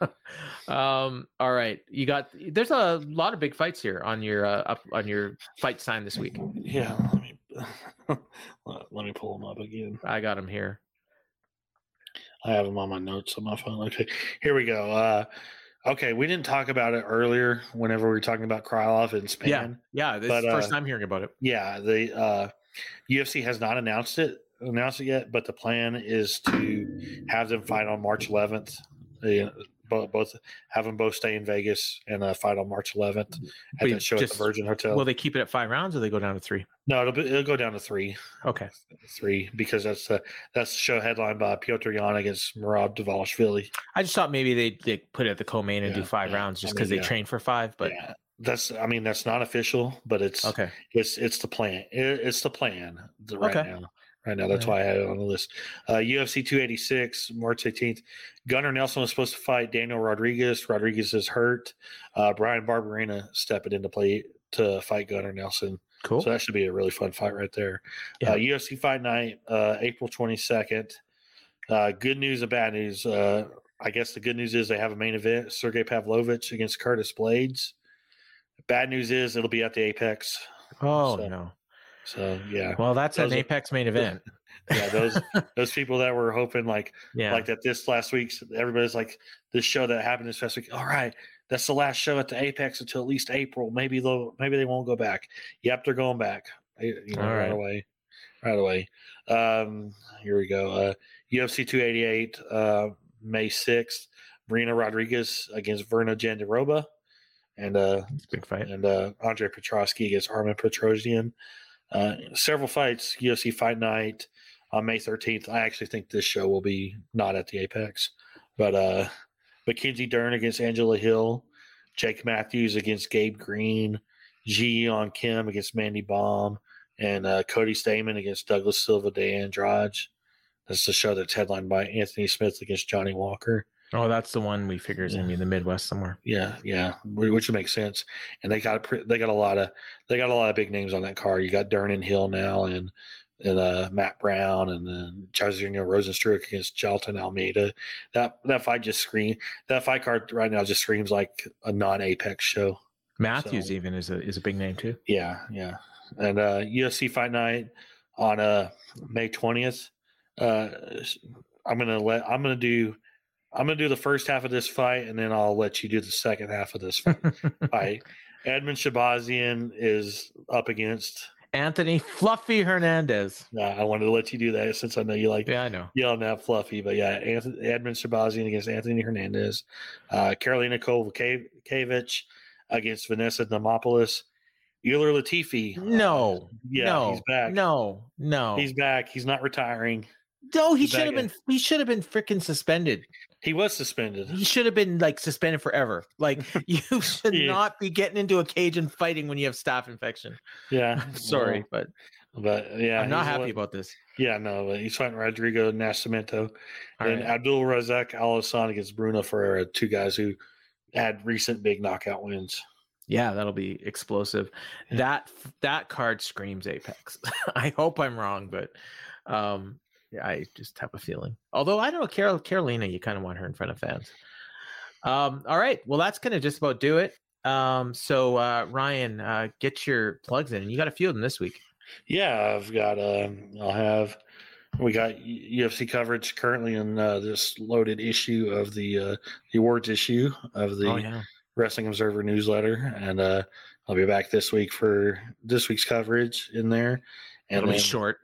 um all right. You got there's a lot of big fights here on your uh, up on your fight sign this week. Yeah, let me let me pull them up again. I got them here. I have them on my notes on my phone. Okay, here we go. Uh, okay, we didn't talk about it earlier. Whenever we were talking about Krylov and Spann, Yeah. Yeah, this But, is the first uh, time hearing about it. yeah, the uh, UFC has not announced it announced it yet, but the plan is to have them fight on March 11th. They, uh, both, both have them both stay in Vegas and uh, fight on March 11th at Wait, that show just- at the Virgin Hotel. Will they keep it at five rounds or they go down to three? no, it'll, be, it'll go down to three, Okay. three because that's the that's the show headlined by Petr Yan against Merab Dvalishvili. I just thought maybe they they put it at the co-main and do five yeah. rounds just I because mean, they yeah. train for five. But yeah, that's I mean that's not official, but it's okay, It's it's the plan. It, it's the plan right Okay. now. Right now, that's why I had it on the list. Uh, UFC 286, March 18th. Gunnar Nelson was supposed to fight Daniel Rodriguez. Rodriguez is hurt. Uh, Bryan Barberena stepping into play to fight Gunnar Nelson. cool. So that should be a really fun fight right there. Yeah. Uh, UFC Fight Night, uh, April 22nd. Uh, good news and bad news. Uh, I guess the good news is they have a main event Sergey Pavlovich against Curtis Blaydes. Bad news is it'll be at the Apex. oh so- no. So, yeah. Well, that's Those an are- Apex main event. yeah, those those people that were hoping like Yeah. like that this last week, everybody's like this show that happened this past week. All right, that's the last show at the Apex until at least April. Maybe they'll maybe they won't go back. Yep, they're going back. You know, right. right. away, right away. Um, here we go. Uh, UFC 288, uh, May 6th. Marina Rodriguez against Virna Jandiroba, and uh, big fight. and uh, Andre Petroski against Armen Petrosyan. Uh, several fights, UFC Fight Night on May 13th. I actually think this show will be not at the Apex, but uh, Mackenzie Dern against Angela Hill, Jake Matthews against Gabe Green, Ji Yeon Kim against Mandy Böhm, and uh, Cody Stamann against Douglas Silva de Andrade. That's the show that's headlined by Anthony Smith against Johnny Walker. Oh, that's the one we figure is gonna be in the Midwest somewhere. Yeah, yeah, which would make sense. And they got a they got a lot of they got a lot of big names on that card. You got Dernan Hill now, and and uh, Matt Brown, and then Jairzinho Rozenstruik against Jailton Almeida. That that fight just scream that fight card right now just screams like a non Apex show. Matthews So- even is a is a big name too. Yeah, yeah. And uh UFC Fight Night on uh May twentieth. Uh I'm gonna let I'm gonna do I'm gonna do the first half of this fight and then I'll let you do the second half of this fight. Edmen Shahbazyan is up against Anthony Fluffy Hernandez. uh, I wanted to let you do that since I know you like Yeah, I know. yelling at Fluffy, but yeah, Anthony, Edmen Shahbazyan against Anthony Hernandez, uh, Karolina Kowalkiewicz against Vanessa Demopoulos, Ilir Latifi. No, Yeah, no, he's back. No, no, He's back. He's not retiring. no. He should have been. He should have been freaking suspended. He was suspended. He should have been like suspended forever. Like you should Yeah. not be getting into a cage and fighting when you have staph infection. Yeah, Sorry, but well, but yeah, I'm not happy what- about this. Yeah, no, but he's fighting Rodrigo Nascimento All and right. Abdul Razak Al Hassan against Bruno Ferreira, two guys who had recent big knockout wins. Yeah, that'll be explosive. That that card screams Apex. I hope I'm wrong, but um, yeah, I just have a feeling. Although I don't know, Carol Carolina, you kind of want her in front of fans. Um, all right, well, that's gonna just about do it. Um, so uh, Ryan, uh, get your plugs in. You got a few of them this week. Yeah, I've got. Um, I'll have. We got UFC coverage currently in uh, this loaded issue of the uh, the awards issue of the oh yeah, Wrestling Observer newsletter, and uh, I'll be back this week for this week's coverage in there. And it'll be then- short.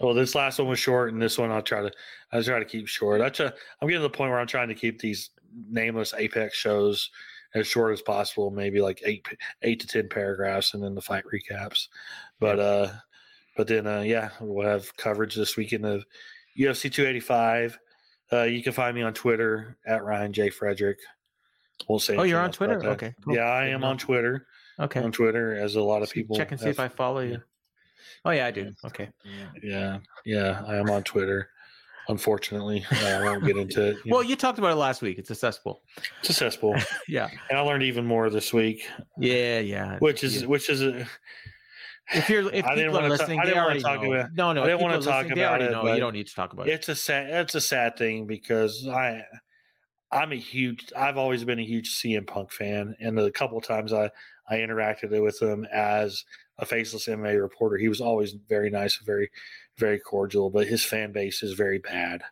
Well, this last one was short, and this one I'll try to I'll try to keep short. I try, I'm getting to the point where I'm trying to keep these nameless Apex shows as short as possible, maybe like eight eight to ten paragraphs, and then the fight recaps. But uh, but then uh, yeah, we'll have coverage this weekend of UFC 285. Uh, you can find me on Twitter at Ryan J Frederick. Won't say. Oh, you're on Twitter? Okay, cool. Yeah, I am on. Twitter. Okay, On Twitter, as a lot of people check and see if I follow you. Oh yeah, I do. Okay. Yeah, yeah, I am on Twitter. Unfortunately, Uh, I won't get into it. you Well, know. you talked about it last week. It's a cesspool. it's a cesspool, Yeah. and I learned even more this week, Yeah, yeah. which is yeah. which is a, if you're if I didn't people are wanna ta- listening, I they didn't wanna already talk know. about- no, no. I if didn't wanna talk about it, know. You don't need to talk about it. it's a sad it's a sad thing because I I'm a huge I've always been a huge CM Punk fan, and the couple of times I I interacted with him as a faceless MMA reporter, he was always very nice, very very cordial, but his fan base is very bad.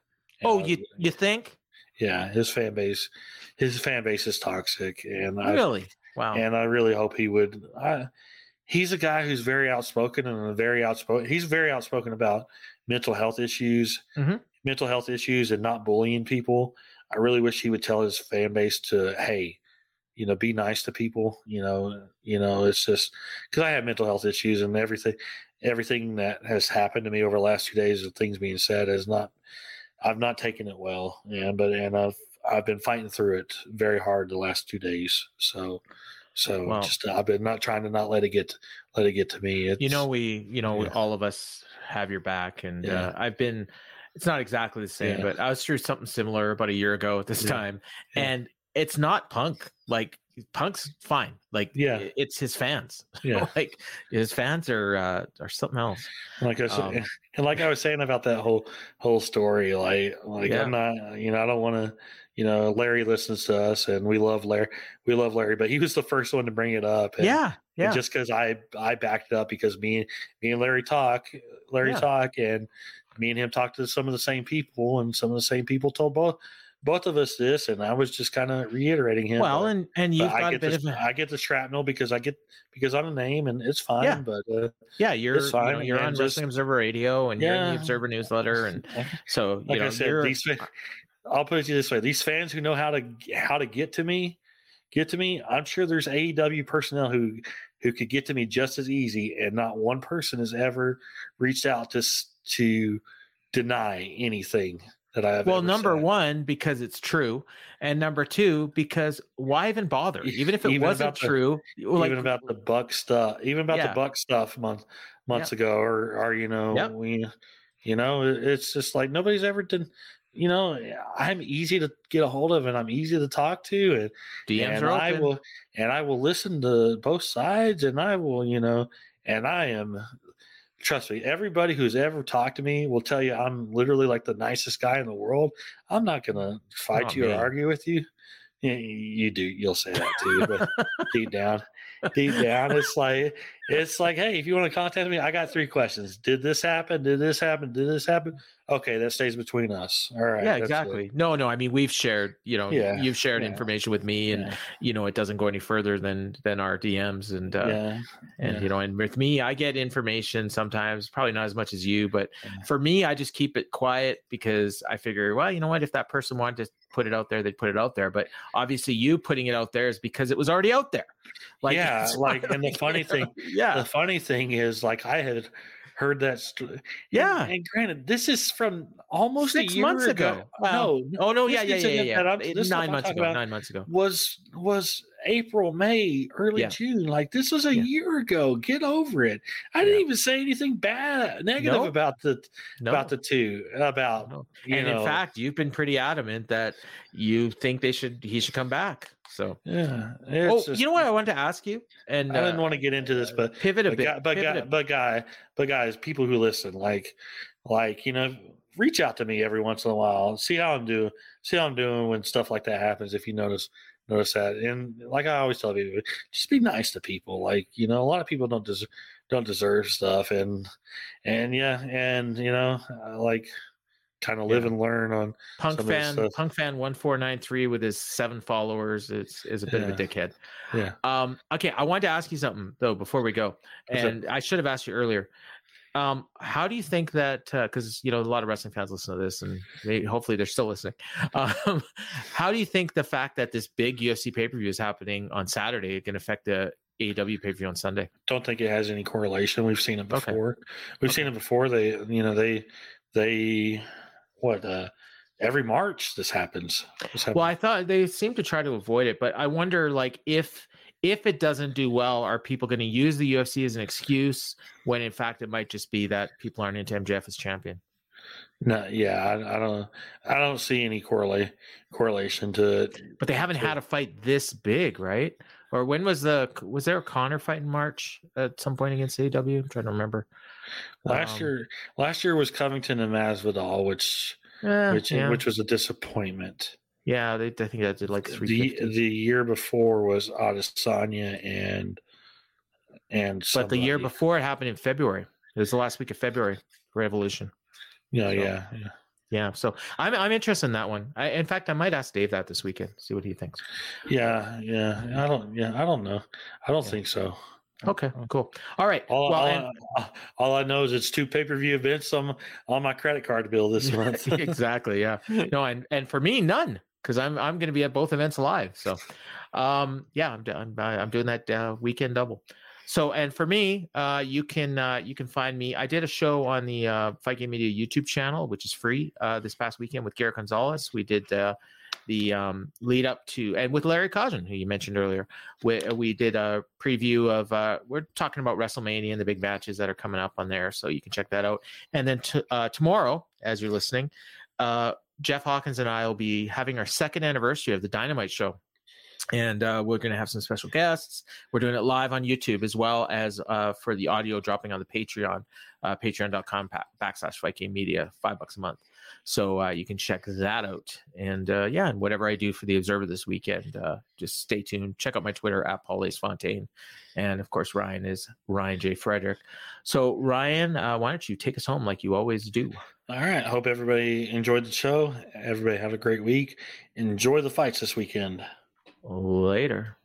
Oh, I- you you think? yeah, his fan base his fan base is toxic, and I Really? Wow. and I really hope he would. I, he's a guy who's very outspoken and very outspoken. He's very outspoken about mental health issues, Mhm. mental health issues, and not bullying people. I really wish he would tell his fan base to, hey, you know, be nice to people. You know, you know, it's just because I have mental health issues and everything. Everything that has happened to me over the last two days of things being said is not. I've not taken it well, and but and I've I've been fighting through it very hard the last two days. So, so Well- just I've been not trying to not let it get let it get to me. It's, you know, we you know yeah. all of us have your back, and Yeah. uh, I've been. It's not exactly the same, Yeah. but I was through something similar about a year ago at this time, and it's not punk. Like punk's fine. Like Yeah. it's his fans. Yeah. like his fans are uh, are something else. like I said, um, and like I was saying about that whole whole story, like like Yeah. I'm not, you know, I don't want to, you know, Larry listens to us, and we love Larry, we love Larry, but he was the first one to bring it up. And, yeah, yeah. and just because I I backed it up because me me and Larry talk, Larry Yeah. talk, and me and him talked to some of the same people, and some of the same people told both both of us this, and I was just kind of reiterating him. well, but- and and you've I got a get bit the, of a, I get the shrapnel because I get because I'm a name and it's fine. Yeah. But uh, yeah. You're you fine, know, you're on just- Wrestling Observer Radio, and you're in the Observer newsletter, and so you like know I said, these, I'll put it this way: these fans who know how to how to get to me, get to me. I'm sure there's AEW personnel who who could get to me just as easy, and not one person has ever reached out to to deny anything that I have. well, number said. one because it's true, and number two because why even bother? Even if it even wasn't the- true, like even about the buck stuff, even about Yeah. the buck stuff month months ago, or or you know, Yep. we, You know, it's just like nobody's ever done. You know, eh, I'm easy to get a hold of, and I'm easy to talk to, and DMs and are I open. will and I will listen to both sides, and I will, you know, and I am. Trust me, everybody who's ever talked to me will tell you I'm literally like the nicest guy in the world. I'm not gonna fight Oh, you man. or argue with you. You, you do, you'll say that too, but deep down, deep down, it's like it's like, hey, if you want to contact me, I got three questions. Did this happen? Did this happen? Did this happen? Okay, that stays between us. All right. yeah, it. exactly. No, no. I mean, we've shared. You know, Yeah, you've shared yeah. information with me, and Yeah. you know, it doesn't go any further than than our DMs. And uh, and you know, and with me, I get information sometimes, probably not as much as you, but for me, I just keep it quiet because I figure, well, you know what, if that person wanted to put it out there, they'd put it out there. But obviously, you putting it out there is because it was already out there. Like, yeah, like, and the funny thing, yeah, the funny thing is, like, I had heard that. St- Yeah. and, and granted, this is from almost six a year months ago. Well, no, oh no, yeah, yeah, yeah, yeah, yeah. that I'm- It- this stuff nine months ago. Nine months ago. was was April, May, early Yeah. June. Like this was a Yeah. year ago. Get over it. I didn't even say anything bad, negative No. about the No. about the two. About No. you and know, in fact, you've been pretty adamant that you think they should he should come back. So, yeah. oh, just- you know what I wanted to ask you, and I didn't uh, want to get into this, but pivot a but bit. guy, but, guy, but guy, but guys, people who listen, like, like you know, reach out to me every once in a while, see how I'm doing, see how I'm doing when stuff like that happens. If you notice, notice that, and like I always tell people, just be nice to people. Like you know, a lot of people don't deserve don't deserve stuff, and and yeah, and you know, like kind of live Yeah. and learn on Punk some of this fan. Punk fan one four nine three with his seven followers is is a bit of a dickhead. yeah. Um, okay, I wanted to ask you something though before we go, What's up? and I should have asked you earlier. Um, how do you think that? Because you know a lot of wrestling fans listen to this, and they, hopefully they're still listening. Um, how do you think the fact that this big UFC pay per view is happening on Saturday can affect the AEW pay per view on Sunday? don't think it has any correlation. We've seen it Okay. before. We've seen it before. They, you know, they, they, what, uh, every March this happens. This happens. Well, I thought they seem to try to avoid it, but I wonder, like, if if it doesn't do well, are people going to use the UFC as an excuse when, in fact, it might just be that people aren't into MJF as champion? no, yeah, I, I don't, I don't see any correlate correlation to it. But they haven't had a fight this big, right? Or when was the was there a Conor fight in March at some point against AEW? I'm trying to remember. Last Um, year, last year was Covington and Masvidal, which, eh, which, yeah, which was a disappointment. Yeah, they I think that did like three The the year before was Adesanya and and But the year before it happened in February. It was the last week of February Revolution. Yeah, so- yeah, yeah. Yeah, so I'm I'm interested in that one. I, in fact, I might ask Dave that this weekend. See what he thinks. Yeah, yeah. I don't. Yeah, I don't know. I don't Yeah. think so. Okay, uh-huh. cool. All right. All, well, all, and- I, all I know is it's two pay per view events on on my credit card bill this month. exactly. Yeah. No, and and for me, none because I'm I'm going to be at both events live. So, um, yeah, I'm I'm I'm doing that uh, weekend double. So, and for me, uh, you can uh, you can find me. I did a show on the uh, Fight Game Media YouTube channel, which is free, uh, this past weekend with Garrett Gonzalez. We did uh, the um, lead up to, and with Larry Caution, who you mentioned earlier. We we did a preview of. Uh, we're talking about WrestleMania and the big matches that are coming up on there, so you can check that out. And then t- tomorrow, as you're listening, Jeff Hawkins and I will be having our second anniversary of the Dynamite Show. And uh, we're going to have some special guests. We're doing it live on YouTube as well as uh, for the audio dropping on the Patreon, uh, patreon.com pa- backslash Game Media, five bucks a month. So uh, you can check that out. And uh, yeah, and whatever I do for the Observer this weekend, uh, just stay tuned. Check out my Twitter at Paul Ace Fontaine. And of course, Ryan is Ryan J. Frederick. So, Ryan, uh, why don't you take us home like you always do? All right. I hope everybody enjoyed the show. Everybody have a great week. Enjoy the fights this weekend. Later.